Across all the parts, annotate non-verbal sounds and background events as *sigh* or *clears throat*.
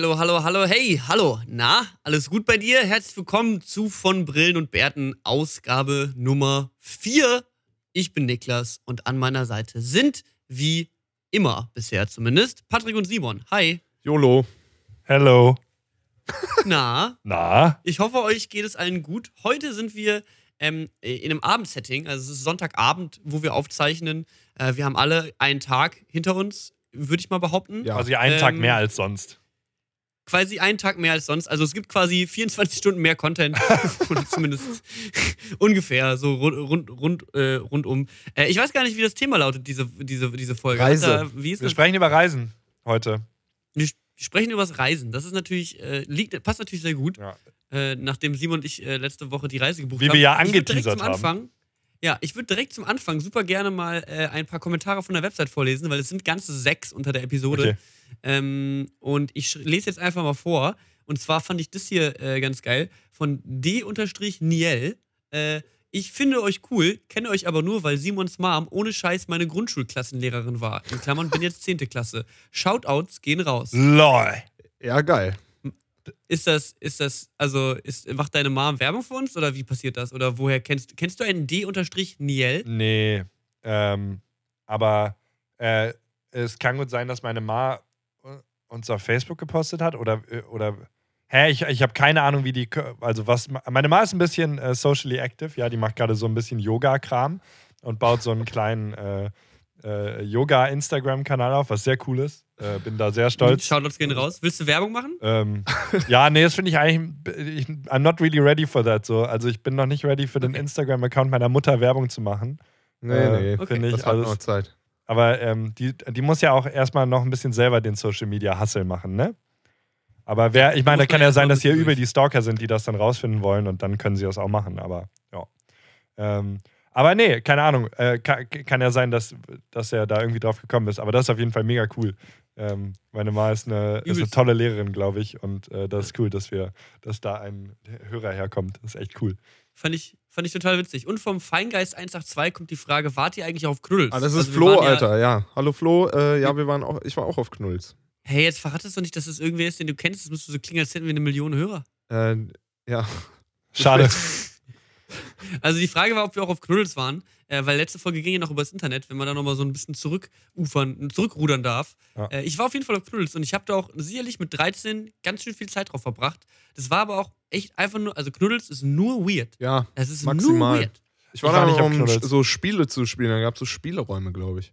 hallo, hallo, hallo, hey, hallo. Na, alles gut bei dir? Herzlich willkommen zu von Brillen und Bärten Ausgabe Nummer 4. Ich bin Niklas und an meiner Seite sind, wie immer bisher zumindest, Patrick und Simon. Hi. YOLO. Hello. *laughs* Na, Na? ich hoffe, euch geht es allen gut. Heute sind wir ähm, in einem Abendsetting, also es ist Sonntagabend, wo wir aufzeichnen. Äh, wir haben alle einen Tag hinter uns, würde ich mal behaupten. Ja. Quasi einen Tag Ähm, mehr als sonst. Quasi einen Tag mehr als sonst. Also es gibt quasi 24 Stunden mehr Content. *laughs* Zumindest ungefähr, so rund, rund, rund, äh, rundum. Äh, ich weiß gar nicht, wie das Thema lautet, diese, diese, diese Folge. Reise. Da, wie Wir das? sprechen über Reisen heute. Wir sprechen über das Reisen. Das ist natürlich, äh, liegt, passt natürlich sehr gut, Ja. äh, nachdem Simon und ich äh, letzte Woche die Reise gebucht Wie haben. wir ja angeteasert haben. Anfang, Ja, ich würde direkt zum Anfang super gerne mal äh, ein paar Kommentare von der Website vorlesen, weil es sind ganze sechs unter der Episode. Okay. Ähm, und ich lese jetzt einfach mal vor. Und zwar fand ich das hier äh, ganz geil von D-Niel. Äh, ich finde euch cool, kenne euch aber nur, weil Simons Mom ohne Scheiß meine Grundschulklassenlehrerin war. In Klammern bin jetzt 10. Klasse. Shoutouts gehen raus. LOL. Ja, geil. Ist das, ist das, also, ist, macht deine Mom Werbung für uns oder wie passiert das? Oder woher kennst kennst du einen D-Niel? Nee. Ähm, aber äh, es kann gut sein, dass meine Ma uns auf Facebook gepostet hat oder. äh, oder Hä, ich, ich habe keine Ahnung, wie die. Also, was. Meine Ma ist ein bisschen äh, socially active, ja, die macht gerade so ein bisschen Yoga-Kram und baut so einen kleinen äh, äh, Yoga-Instagram-Kanal auf, was sehr cool ist. Äh, bin da sehr stolz. Shoutouts gehen raus. Willst du Werbung machen? Ähm, ja, nee, das finde ich eigentlich. Ich, I'm not really ready for that. So. Also ich bin noch nicht ready für den. Instagram-Account meiner Mutter Werbung zu machen. Nee, Äh, nee. Okay. Finde ich Das hat noch. Zeit. Aber ähm, die, die muss ja auch erstmal noch ein bisschen selber den Social Media Hustle machen, ne? Aber wer, ich meine, da kann ja sein, ein dass hier durch. die Stalker sind, die das dann rausfinden wollen und dann können sie das auch machen. Aber ja. Ähm, aber nee, keine Ahnung. Äh, kann, kann ja sein, dass, dass er da irgendwie drauf gekommen ist. Aber das ist auf jeden Fall mega cool. Ähm, meine Ma ist eine, ist eine tolle Lehrerin, glaube ich. Und äh, das ist cool, dass wir, dass da ein Hörer herkommt. Das ist echt cool. Fand ich, fand ich total witzig. Und vom Feingeist 182 kommt die Frage: Wart ihr eigentlich auf Knuddels? Ah, das ist Also Flo, ja- Alter, ja. Hallo Flo, äh, ja, wir waren auch, ich war auch auf Knulls. Hey, jetzt verrat es doch nicht, dass es irgendwer ist, den du kennst. Das müsste so klingen, als hätten wir eine Million Hörer. Äh, ja. Schade. *laughs* Also die Frage war, ob wir auch auf Knuddels waren, äh, weil letzte Folge ging ja noch übers Internet, wenn man da nochmal so ein bisschen zurückufern, zurückrudern darf. Ja. Äh, ich war auf jeden Fall auf Knuddels und ich habe da auch sicherlich mit 13 ganz schön viel Zeit drauf verbracht. Das war aber auch echt einfach nur, also Knuddels ist nur weird. Ja, Es ist Maximal. nur weird. ich war Ich war da, nicht um Knuddels. so Spiele zu spielen. Da gab es so Spieleräume, glaube ich.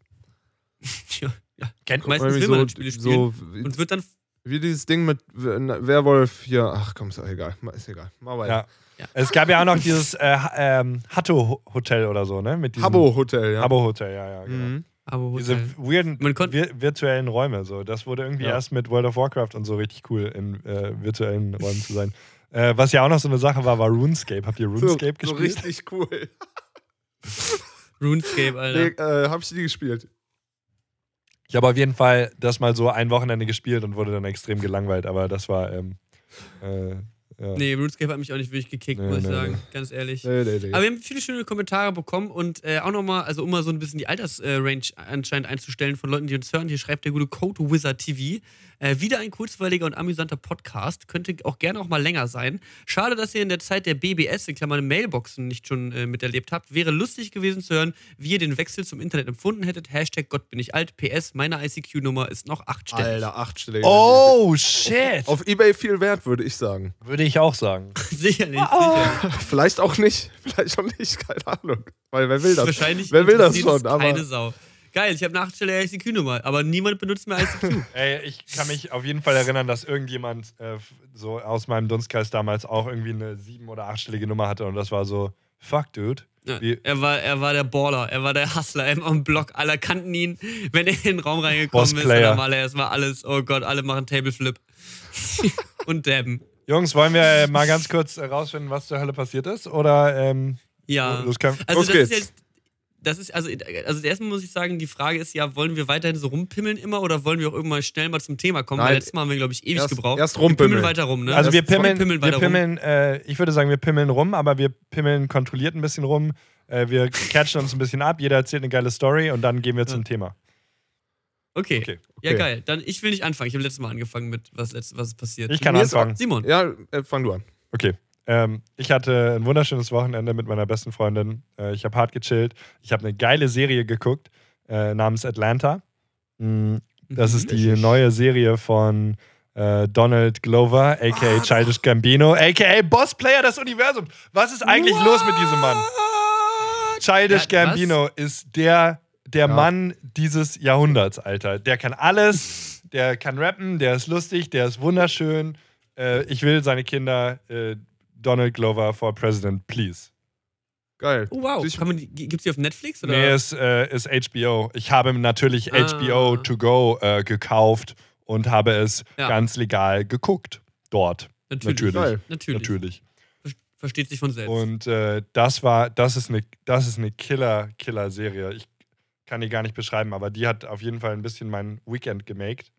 *laughs* Ja, ja. Kennt, Meistens will man so, dann Spiele spielen so wie, und wird dann wie dieses Ding mit Werwolf hier. Ach komm, ist egal. Ist egal. Mal weiter. Ja. Ja. Es gab ja auch noch dieses äh, ähm, Hatto-Hotel oder so, ne? Mit diesem Habbo Hotel, ja. Abo-Hotel, ja, ja, genau. Mhm. aber Diese weirden vir virtuellen Räume, so. Das wurde irgendwie Ja. erst mit World of Warcraft und so richtig cool, in äh, virtuellen Räumen zu sein. Äh, was ja auch noch so eine Sache war, war RuneScape. Habt ihr So, RuneScape so gespielt? richtig cool. RuneScape, Alter. Nee, äh, hab ich nie gespielt. Ich habe auf jeden Fall das mal so ein Wochenende gespielt und wurde dann extrem gelangweilt, aber das war, ähm, äh, ja. Nee, RuneScape hat mich auch nicht wirklich gekickt, Nee, muss ich nee, sagen. nee. Ganz ehrlich. Nee, nee, nee. Aber wir haben viele schöne Kommentare bekommen und äh, auch nochmal, also um mal so ein bisschen die Altersrange anscheinend einzustellen von Leuten, die uns hören. Hier schreibt der gute Code Wizard TV. Äh, wieder ein kurzweiliger und amüsanter Podcast. Könnte auch gerne auch mal länger sein. Schade, dass ihr in der Zeit der BBS, in Klammern Mailboxen, nicht schon äh, miterlebt habt. Wäre lustig gewesen zu hören, wie ihr den Wechsel zum Internet empfunden hättet. Hashtag Gott bin ich alt. PS, meine ICQ-Nummer ist noch achtstellig. Alter, achtstellig. Oh, shit! Auf Ebay viel wert, würde ich sagen. Würde ich auch sagen. *laughs* sicherlich, sicherlich. Vielleicht auch nicht. Vielleicht auch nicht, keine Ahnung. Weil wer will das? Wahrscheinlich Wer will das schon, aber- keine Sau. Geil, ich habe eine achtstellige ICQ-Nummer, aber niemand benutzt mehr ICQ. *laughs* Ey, ich kann mich auf jeden Fall erinnern, dass irgendjemand äh, so aus meinem Dunstkreis damals auch irgendwie eine sieben- oder achtstellige Nummer hatte und das war so, fuck, dude. Ja, Wie- er, war, er war der Baller, er war der Hustler, er war am Block, alle kannten ihn. Wenn er in den Raum reingekommen ist, Bossplayer. dann war er erstmal alles, oh Gott, alle machen Tableflip. *laughs* Und dabben. Jungs, wollen wir äh, mal ganz kurz äh, rausfinden, was zur Hölle passiert ist? Oder, ähm, Ja. das können, Also Los das ist geht's. Das ist, also, also erstmal muss ich sagen, die Frage ist ja, wollen wir weiterhin so rumpimmeln immer oder wollen wir auch irgendwann schnell mal zum Thema kommen? Nein. Weil letztes Mal haben wir, glaube ich, ewig Erst- gebraucht. erst Wir pimmeln rumpimmeln. weiter rum, ne? Also wir sorry, pimmeln, wir weiter rum. pimmeln äh, ich würde sagen, wir pimmeln rum, aber wir pimmeln kontrolliert ein bisschen rum. Äh, wir catchen uns ein bisschen ab, jeder erzählt eine geile Story und dann gehen wir zum Thema. Okay. Okay. Ja, Okay. geil. Dann, ich will nicht anfangen. Ich habe letztes Mal angefangen mit, was, was passiert. Ich kann Mir anfangen. Simon. Ja, äh, fang du an. Okay. Ähm, ich hatte ein wunderschönes Wochenende mit meiner besten Freundin. Äh, ich habe hart gechillt. Ich habe eine geile Serie geguckt äh, namens Atlanta. Mm, Das Mhm. ist die neue Serie von äh, Donald Glover, aka Childish Gambino, aka Bossplayer des Universums. Was ist eigentlich los mit diesem Mann? Childish Ja, was? Gambino ist der, der Ja. Mann dieses Jahrhunderts, Alter. Der kann alles, der kann rappen, der ist lustig, der ist wunderschön. Äh, ich will seine Kinder äh, Donald Glover for President, please. Geil. Oh, wow. Sich- Kann man die, gibt's die auf Netflix? Oder? Nee, ist, äh, ist HBO. Ich habe natürlich Ah. HBO to go äh, gekauft und habe es Ja. ganz legal geguckt. Dort. natürlich. natürlich. Geil. Natürlich. Natürlich. Ver- Versteht sich von selbst. Und äh, das war, das ist eine, das ist eine Killer, Killer-Serie. Ich kann die gar nicht beschreiben, aber die hat auf jeden Fall ein bisschen mein Weekend gemaked.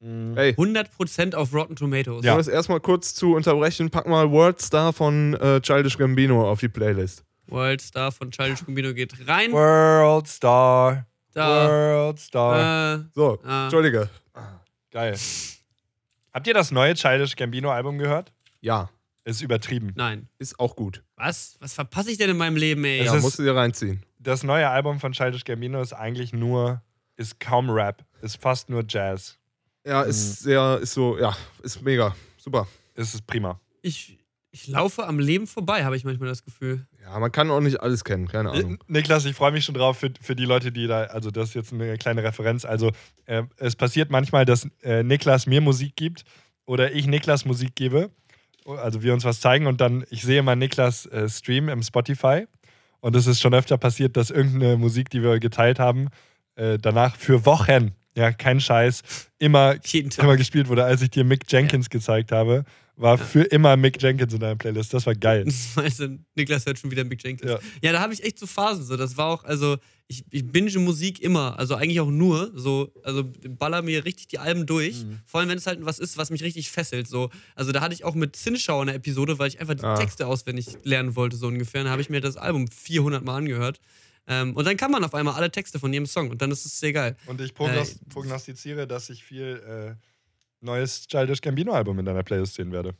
Mhm. Ey, 100% auf Rotten Tomatoes. Ja. um das erstmal kurz zu unterbrechen, pack mal World Star von äh, Childish Gambino auf die Playlist. World Star von Childish Gambino geht rein. World Star. Da. World Star. Äh, So, Ah. Entschuldige. Geil. Habt ihr das neue Childish Gambino-Album gehört? Ja, Ist übertrieben. nein. ist auch gut. Was? Was verpasse ich denn in meinem Leben, ey? Es Ja, musst du dir reinziehen. Das neue Album von Childish Gambino ist eigentlich nur, ist kaum Rap, ist fast nur Jazz. Ja, Mhm. ist sehr, ist so, ja, ist mega. Super. Es ist prima. Ich, ich laufe am Leben vorbei, habe ich manchmal das Gefühl. Ja, man kann auch nicht alles kennen, keine Ahnung. Äh, Niklas, ich freue mich schon drauf für, für die Leute, die da, also das ist jetzt eine kleine Referenz. Also äh, es passiert manchmal, dass äh, Niklas mir Musik gibt oder ich Niklas Musik gebe. Also wir uns was zeigen und dann, ich sehe mal Niklas äh, Stream im Spotify und es ist schon öfter passiert, dass irgendeine Musik, die wir geteilt haben, äh, danach für Wochen, ja, kein Scheiß, immer, immer gespielt wurde. Als ich dir Mick Jenkins gezeigt habe, war für immer Mick Jenkins in deiner Playlist. Das war geil. Weißt *laughs* du, Niklas hört schon wieder Big Jenkins. Ja. Ja, da habe ich echt so Phasen. So. Das war auch, also, ich, ich binge Musik immer. Also eigentlich auch nur. So, also baller mir richtig die Alben durch. Mhm. Vor allem, wenn es halt was ist, was mich richtig fesselt. So. Also da hatte ich auch mit Zinschau eine Episode, weil ich einfach die Ah. Texte auswendig lernen wollte, so ungefähr. Dann habe ich mir das Album 400 Mal angehört. Ähm, und dann kann man auf einmal alle Texte von jedem Song. Und dann ist es sehr geil. Und ich prognos prognostiziere, dass ich viel äh, neues Childish Gambino-Album in deiner Playlist sehen werde.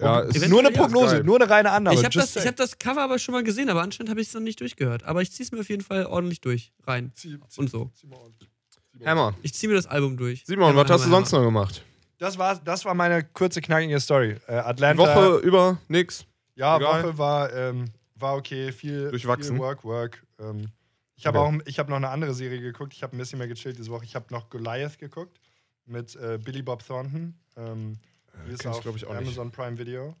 Ja, ist nur eine. Prognose, nur eine reine Annahme. ich habe das, ich hab das Cover aber schon mal gesehen, aber anscheinend habe ich es noch nicht durchgehört. Aber ich ziehe es mir auf jeden Fall ordentlich durch, rein. Zieh- zieh- und so. zieh mal aus. Zieh mal aus. Hammer. Ich ziehe mir das Album durch. Simon, Hammer, was hast du Hammer, sonst noch gemacht? Das war, das war meine kurze, knackige Story. Äh, Atlanta. Woche über nix. ja, egal. Woche war, ähm, war okay. Viel, Durchwachsen. viel Work, Work. Ähm, ich habe Okay. auch ich hab noch eine andere Serie geguckt. Ich habe ein bisschen mehr gechillt diese Woche. Ich habe noch Goliath geguckt mit äh, Billy Bob Thornton. Ähm, die ist kenn ich, auf glaub ich, auch nicht. Amazon Prime Video.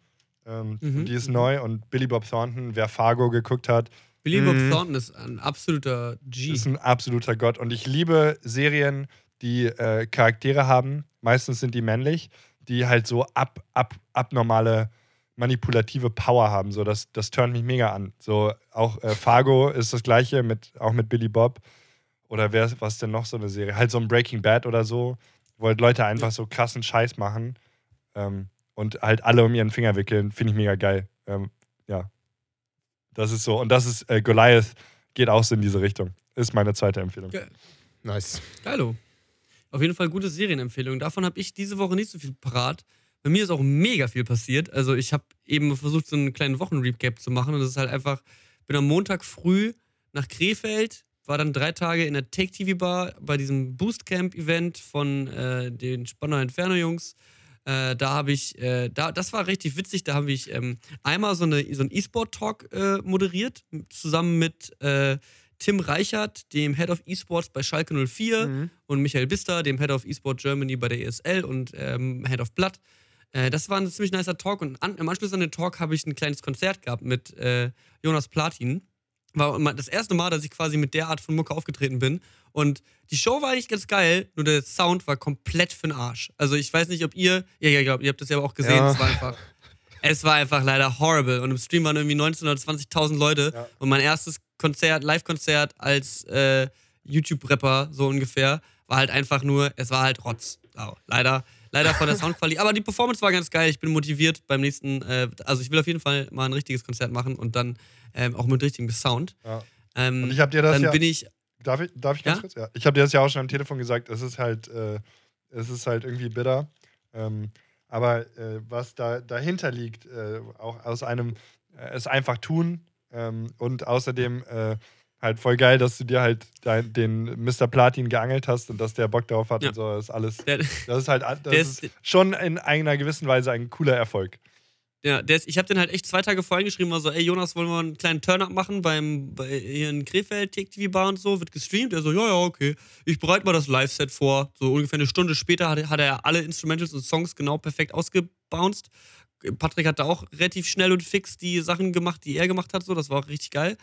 Ähm, Mhm. und die ist neu und Billy Bob Thornton, wer Fargo geguckt hat, Billy Bob Mhm. Thornton ist ein absoluter G. ist ein absoluter Gott. Und ich liebe Serien, die äh, Charaktere haben. Meistens sind die männlich, die halt so ab, ab, abnormale manipulative Power haben. So, das, das turnt mich mega an. So, auch äh, Fargo ist das gleiche, mit, auch mit Billy Bob. Oder wer, was ist denn noch so eine Serie? Halt so ein Breaking Bad oder so, wo halt Leute einfach so krassen Scheiß machen ähm, und halt alle um ihren Finger wickeln. Finde ich mega geil. Ähm, ja. Das ist so. Und das ist äh, Goliath geht auch so in diese Richtung. Ist meine zweite Empfehlung. Ge Nice. Geilo. Auf jeden Fall gute Serienempfehlung. Davon habe ich diese Woche nicht so viel parat. Bei mir ist auch mega viel passiert. Also ich habe eben versucht, so einen kleinen Wochenrecap zu machen. Und das ist halt einfach, bin am Montag früh nach Krefeld, war dann drei Tage in der Take TV Bar bei diesem Boostcamp-Event von äh, den Spanner Inferno-Jungs. Äh, da habe ich, äh, da, das war richtig witzig. Da habe ich ähm, einmal so, eine, so einen E-Sport-Talk äh, moderiert, zusammen mit äh, Tim Reichert, dem Head of E-Sports bei Schalke 04 Mhm. und Michael Bister, dem Head of E-Sport Germany bei der ESL und ähm, Head of Blood. Äh, das war ein ziemlich nicer Talk und an, im Anschluss an den Talk habe ich ein kleines Konzert gehabt mit äh, Jonas Platin. War das erste Mal, dass ich quasi mit der Art von Mucke aufgetreten bin. Und die Show war eigentlich ganz geil, nur der Sound war komplett für den Arsch. Also ich weiß nicht, ob ihr, ja, ja, ja ihr habt das ja auch gesehen, Ja. es war einfach, es war einfach leider horrible. Und im Stream waren irgendwie 19.000 oder 20.000 Leute. Ja. Und mein erstes Konzert, Live-Konzert als äh, YouTube-Rapper, so ungefähr, war halt einfach nur, es war halt Rotz. So, leider, leider von der Soundqualität. Aber die Performance war ganz geil. Ich bin motiviert beim nächsten, äh, also ich will auf jeden Fall mal ein richtiges Konzert machen und dann ähm, auch mit richtigem Sound. Ja. Ähm, Und ich habe dir das dann ja, bin ich, darf ich, darf ich ganz Ja? kurz? Ja. Ich habe dir das ja auch schon am Telefon gesagt, es ist halt, äh, es ist halt irgendwie bitter. Ähm, aber äh, was da dahinter liegt, äh, auch aus einem äh, es einfach tun ähm, und außerdem äh, halt voll geil, dass du dir halt dein, den Mr. Platin geangelt hast und dass der Bock darauf hat Ja. und so, das ist alles. Der, Das ist halt das ist ist- schon in einer gewissen Weise ein cooler Erfolg. Ja, der ist, ich habe den halt echt zwei Tage vorher geschrieben, war so, ey Jonas, wollen wir einen kleinen Turn-up machen beim bei, hier in Krefeld, TikTV Bar und so, wird gestreamt. Er so, ja, ja, okay. Ich bereite mal das Live-Set vor. So ungefähr eine Stunde später hat, hat er alle Instrumentals und Songs genau perfekt ausgebounced. Patrick hat da auch relativ schnell und fix die Sachen gemacht, die er gemacht hat, so, das war auch richtig geil.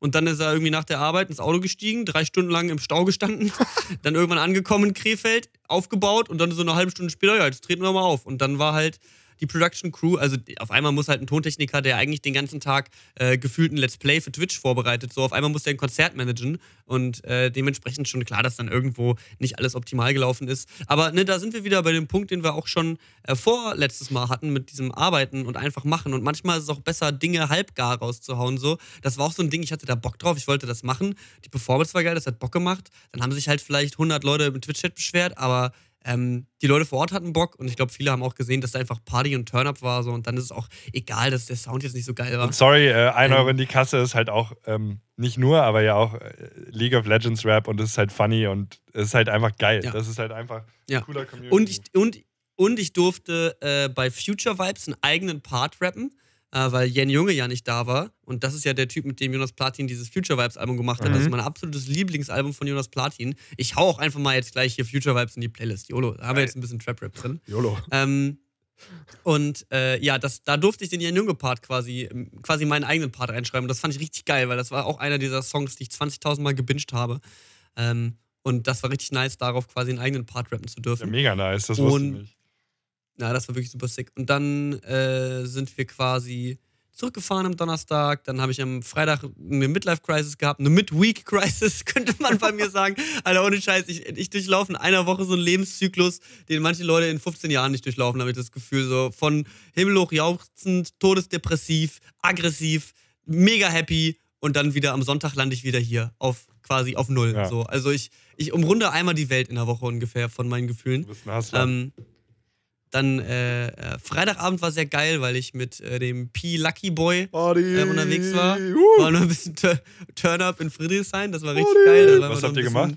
Und dann ist er irgendwie nach der Arbeit ins Auto gestiegen, drei Stunden lang im Stau gestanden, *laughs* dann irgendwann angekommen in Krefeld, aufgebaut und dann so eine halbe Stunde später, ja, jetzt treten wir mal auf. Und dann war halt die Production Crew, also auf einmal muss halt ein Tontechniker, der eigentlich den ganzen Tag äh, gefühlt ein Let's Play für Twitch vorbereitet, so auf einmal muss der ein Konzert managen und äh, dementsprechend schon klar, dass dann irgendwo nicht alles optimal gelaufen ist. Aber ne, da sind wir wieder bei dem Punkt, den wir auch schon äh, vorletztes Mal hatten mit diesem Arbeiten und einfach machen. Und manchmal ist es auch besser, Dinge halbgar rauszuhauen. So. Das war auch so ein Ding, ich hatte da Bock drauf, ich wollte das machen. Die Performance war geil, das hat Bock gemacht. Dann haben sich halt vielleicht 100 Leute im Twitch-Chat beschwert, aber ähm, die Leute vor Ort hatten Bock und ich glaube, viele haben auch gesehen, dass da einfach Party und Turn-Up war. So. Und dann ist es auch egal, dass der Sound jetzt nicht so geil war. Und sorry, äh, ein Ähm. Euro in die Kasse ist halt auch ähm, nicht nur, aber ja auch äh, League of Legends Rap und es ist halt funny und es ist halt einfach geil. Ja. Das ist halt einfach Ja. ein cooler Community. Und ich, und, und ich durfte äh, bei Future Vibes einen eigenen Part rappen, äh, weil Jen Junge ja nicht da war. Und das ist ja der Typ, mit dem Jonas Platin dieses Future Vibes Album gemacht hat. Das ist mein absolutes Lieblingsalbum von Jonas Platin. Ich hau auch einfach mal jetzt gleich hier Future Vibes in die Playlist. YOLO, da haben wir jetzt ein bisschen Trap Rap drin. YOLO. Ähm, und äh, ja, das, da durfte ich den Jan Junge Part quasi, quasi meinen eigenen Part reinschreiben. Das fand ich richtig geil, weil das war auch einer dieser Songs, die ich 20.000 Mal gebinged habe. Ähm, und das war richtig nice, darauf quasi einen eigenen Part rappen zu ja, dürfen. mega nice, das wusste ich Und- nicht. Ja, das war wirklich super sick. Und dann äh, sind wir quasi zurückgefahren am Donnerstag. Dann habe ich am Freitag eine Midlife-Crisis gehabt, eine Mid-Week-Crisis, *laughs* könnte man bei mir sagen. Alter, ohne Scheiß, ich, ich durchlaufe in einer Woche so einen Lebenszyklus, den manche Leute in 15 Jahren nicht durchlaufen, habe ich das Gefühl. So von himmelhoch jauchzend, todesdepressiv, aggressiv, mega happy und dann wieder am Sonntag lande ich wieder hier auf quasi auf Null. Ja. So. Also ich, ich umrunde einmal die Welt in der Woche ungefähr von meinen Gefühlen. Du bist ein Hustler. Ähm, dann äh, äh, Freitagabend war sehr geil, weil ich mit äh, dem P Lucky Boy äh, unterwegs war. Uh. War noch ein bisschen Tur- Turn-up in Friedrichshain, das war richtig Party. geil. Was habt ihr bisschen-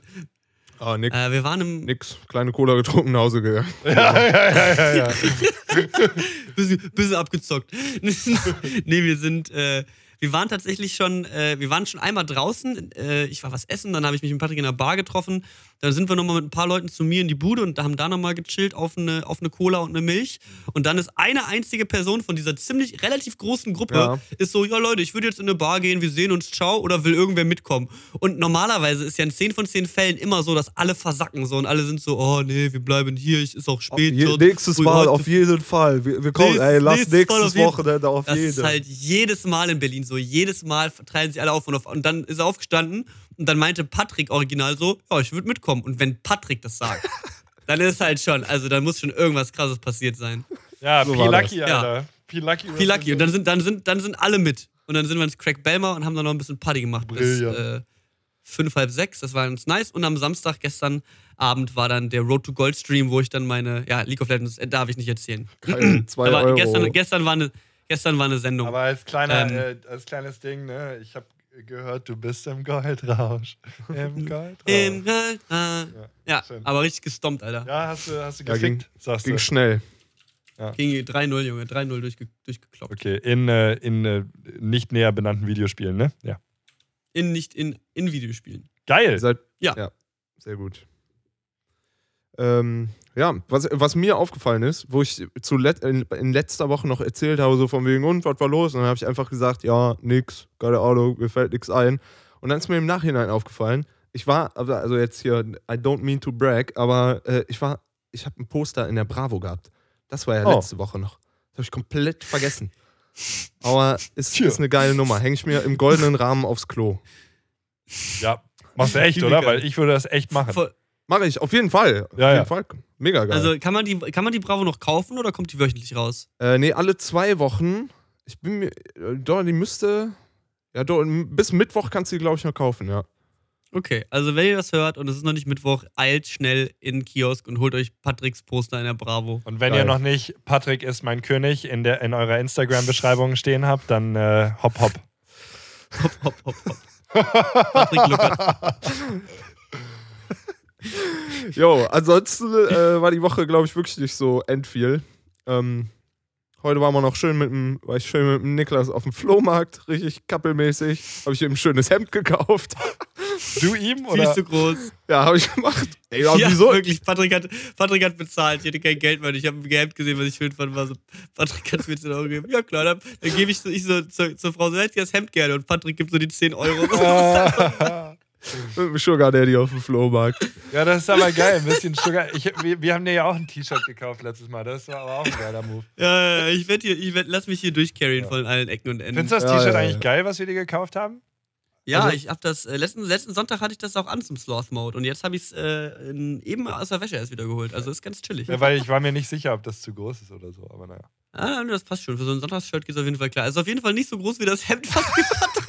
Ah, nix. Äh, wir waren im Nix. Kleine Cola getrunken, nach Hause gegangen. *laughs* ja, ja, ja, ja, ja. *laughs* bisschen, bisschen abgezockt. *laughs* nee, wir sind, äh, wir waren tatsächlich schon, äh, wir waren schon einmal draußen. Äh, ich war was essen, dann habe ich mich mit Patrick in der Bar getroffen. Dann sind wir nochmal mit ein paar Leuten zu mir in die Bude und haben da nochmal gechillt auf eine, auf eine Cola und eine Milch. Und dann ist eine einzige Person von dieser ziemlich relativ großen Gruppe, Ja. ist so, ja Leute, ich würde jetzt in eine Bar gehen, wir sehen uns, ciao, oder will irgendwer mitkommen? Und normalerweise ist ja in 10 von 10 Fällen immer so, dass alle versacken so und alle sind so, oh nee, wir bleiben hier, es ist auch spät. je, nächstes Mal, auf jeden Fall. Wir, wir kommen, Nächstes- ey, lass nächstes nächstes auf jeden- Wochenende auf Das jeden. ist halt jedes Mal in Berlin so. Jedes Mal verteilen sie alle auf und auf. Und dann ist er aufgestanden und dann meinte Patrick original so: Ja, ich würde mitkommen. Und wenn Patrick das sagt, *laughs* dann ist halt schon, also dann muss schon irgendwas krasses passiert sein. ja So P war Lucky, das. Alter. P Lucky. Viel lucky. Und dann sind, dann, sind, dann sind alle mit. Und dann sind wir ins Crack Belmer und haben dann noch ein bisschen Party gemacht bis Brillant. äh, fünf, halb sechs. Das war ganz nice. Und am Samstag, gestern Abend, war dann der Road to Gold Stream, wo ich dann meine, ja, League of Legends, äh, darf ich nicht erzählen. *clears throat* Geil, zwei Aber Euro. gestern, gestern, war eine, gestern war eine Sendung. Aber als, kleiner, Ähm. äh, als kleines Ding, ne, ich habe gehört, du bist im Goldrausch. *laughs* Im Goldrausch. Im Gold, ah. ja, schön. aber richtig gestompt, Alter. ja, hast du, hast du Ja, gefickt, ging- sagst Ging du. schnell. Ging 3-0, Junge. 3-0 durchge durchgekloppt. Okay, in, äh, in äh, nicht näher benannten Videospielen, ne? Ja. In, nicht in, in Videospielen. Geil. Seid, Ja. ja. Sehr gut. Ähm, ja, was, was mir aufgefallen ist, wo ich zu let, in, in letzter Woche noch erzählt habe, so von wegen, und was war los? Und dann habe ich einfach gesagt, ja, nix, keine Ahnung, mir fällt nichts ein. Und dann ist mir im Nachhinein aufgefallen, ich war, also jetzt hier, I don't mean to brag, aber äh, ich war, ich habe ein Poster in der Bravo gehabt. Das war ja Oh. letzte Woche noch. Das habe ich komplett vergessen. Aber ist, ist eine geile Nummer. Hänge ich mir im goldenen Rahmen aufs Klo. Ja. Machst du echt, oder? Weil ich würde das echt machen. Voll- Mache ich, auf jeden Fall. Auf Ja, jeden ja. Fall. Mega geil. Also kann man, die, kann man die Bravo noch kaufen oder kommt die wöchentlich raus? äh, nee, alle zwei Wochen. Ich bin mir. Äh, doch, die müsste. Ja, doch, bis Mittwoch kannst du die, glaube ich, noch kaufen, ja. Okay, also wenn ihr das hört und es ist noch nicht Mittwoch, eilt schnell in den Kiosk und holt euch Patricks Poster in der Bravo. Und wenn Geil. ihr noch nicht Patrick ist mein König in, der, in eurer Instagram-Beschreibung *laughs* stehen habt, dann äh, hopp, hopp. Hopp, hopp, hopp, hopp. Patrick Luckert. *laughs* Jo, ansonsten äh, war die Woche, glaube ich, wirklich nicht so endviel. Ähm, heute waren wir noch schön mit dem, war ich schön mit dem Niklas auf dem Flohmarkt, richtig kappelmäßig. Habe ich ihm ein schönes Hemd gekauft. *laughs* Du ihm Viel oder? zu groß. Ja, habe ich gemacht. Ey, *laughs* ja, wieso? wirklich. Patrick hat, Patrick hat bezahlt. Ich hatte kein Geld mehr. Ich habe ein Gehemd gesehen, was ich schön fand. War so, Patrick, du mir 10 Euro geben? Ja, klar. Dann, dann gebe ich, so, ich so zur, zur Frau so, hätte ich das Hemd gerne. Und Patrick gibt so die 10 Euro. *laughs* Mit dem Sugar Daddy auf dem Flohmarkt. ja, das ist aber geil. Ein bisschen Sugar. Ich, wir, wir haben dir ja auch ein T-Shirt gekauft letztes Mal. Das war aber auch ein geiler Move. ja, ja, ich werde hier, ich werd, lass mich hier durchcarryen von allen Ecken und Enden. Findest du das Ja, T-Shirt ja, eigentlich ja. geil, was wir dir gekauft haben? Ja, Also- ich habe das, äh, letzten, letzten Sonntag hatte ich das auch an zum Sloth Mode und jetzt habe ich es äh, eben aus der Wäsche erst wieder geholt. Also ist ganz chillig. Ja, weil ich war mir nicht sicher, ob das zu groß ist oder so. Aber naja. Ah, das passt schon. Für so ein Sonntagsshirt geht es auf jeden Fall klar. Also auf jeden Fall nicht so groß wie das Hemd, was *laughs* mir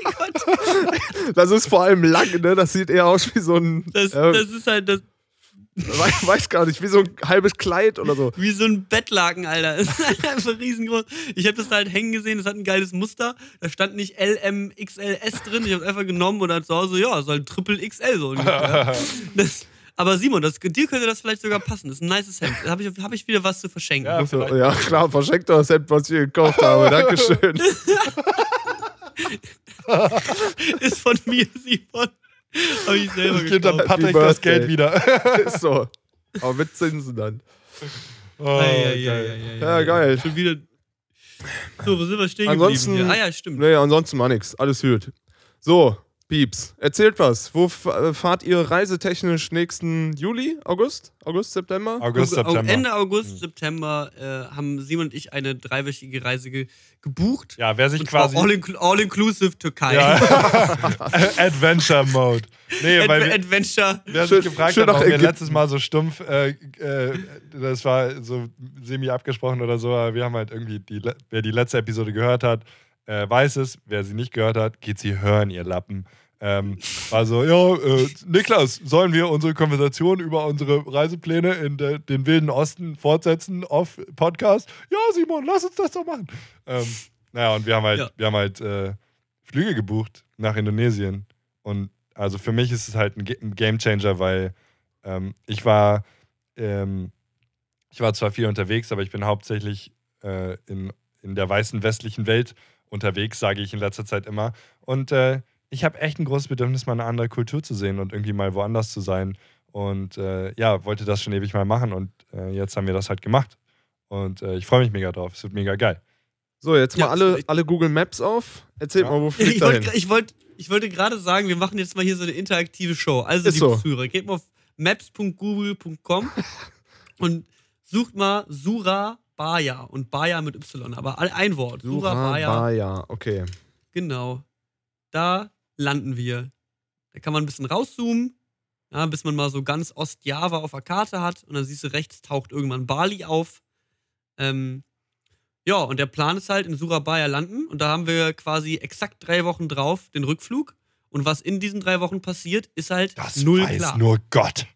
*laughs* Das ist vor allem lang, ne? Das sieht eher aus wie so ein. Das, äh, das ist halt das, weiß, weiß gar nicht, wie so ein halbes Kleid oder so. wie so ein Bettlaken, Alter. *laughs* Das ist halt einfach riesengroß. Ich habe das da halt hängen gesehen, das hat ein geiles Muster. Da stand nicht L, M, XL, S drin. Ich habe einfach genommen und dann zu Hause, ja, so ein Triple XL so. *laughs* Das, aber Simon, das, dir könnte das vielleicht sogar passen. Das ist ein nices Hemd. Da habe ich, hab ich wieder was zu verschenken. Ja, ja, klar, verschenkt doch das Hemd, was ich gekauft habe. Dankeschön. *laughs* Ist von mir, Simon. Habe ich selber Ich gebe dann. Patrick Happy das Birthday. Geld wieder. *laughs* ist so. Aber mit Zinsen dann. Oh, Ei, ei, geil. ei, ei, ei, Ja, ei. geil. Schon wieder. So, wo sind wir stehen Ansonsten- geblieben? Hier? Ah ja, stimmt. Nee, ansonsten mal nix. Alles gut. So, Pieps, erzählt was. Wo äh, fahrt ihr reisetechnisch nächsten Juli, August? August, September? August, Au- September. Ende August, September äh, haben Simon und ich eine dreiwöchige Reise ge gebucht. Ja, wer sich quasi. all, inclu all inclusive Türkei. Ja. *laughs* *laughs* Adventure Mode. Nee, Ad weil wir, Adventure. wer Schön- sich gefragt hat, warum wir letztes Mal so stumpf, äh, äh, das war so semi abgesprochen oder so, aber wir haben halt irgendwie, die, wer die letzte Episode gehört hat, äh, weiß es. Wer sie nicht gehört hat, geht sie hören, ihr Lappen. Ähm, war so, ja, äh, Niklas, sollen wir unsere Konversation über unsere Reisepläne in de, den wilden Osten fortsetzen auf Podcast? Ja, Simon, lass uns das doch machen. Ähm, naja, und wir haben halt, Ja. wir haben halt äh, Flüge gebucht nach Indonesien. Und also für mich ist es halt ein, Ge- ein Game Changer, weil ähm, ich war, ähm, ich war zwar viel unterwegs, aber ich bin hauptsächlich äh, in, in der weißen westlichen Welt unterwegs, sage ich in letzter Zeit immer. Und äh, ich habe echt ein großes Bedürfnis, mal eine andere Kultur zu sehen und irgendwie mal woanders zu sein. Und äh, ja, wollte das schon ewig mal machen und äh, jetzt haben wir das halt gemacht. Und äh, ich freue mich mega drauf. Es wird mega geil. So, jetzt Ja, mal alle, alle Google Maps auf. Erzählt Ja. mal, wo *laughs* fliegt Ich wollte ich wollt, ich wollte gerade sagen, wir machen jetzt mal hier so eine interaktive Show. Also, Ist liebe so. Zuhörer, geht mal auf maps.google.com *laughs* und sucht mal Surabaya und Baya mit Y, aber ein Wort. Surabaya. Surabaya, okay. Genau. Da landen wir. Da kann man ein bisschen rauszoomen, ja, bis man mal so ganz Ostjava auf der Karte hat. Und dann siehst du, rechts taucht irgendwann Bali auf. Ähm, ja, und der Plan ist halt in Surabaya landen. Und da haben wir quasi exakt drei Wochen drauf den Rückflug. Und was in diesen drei Wochen passiert, ist halt Das null weiß klar. nur Gott.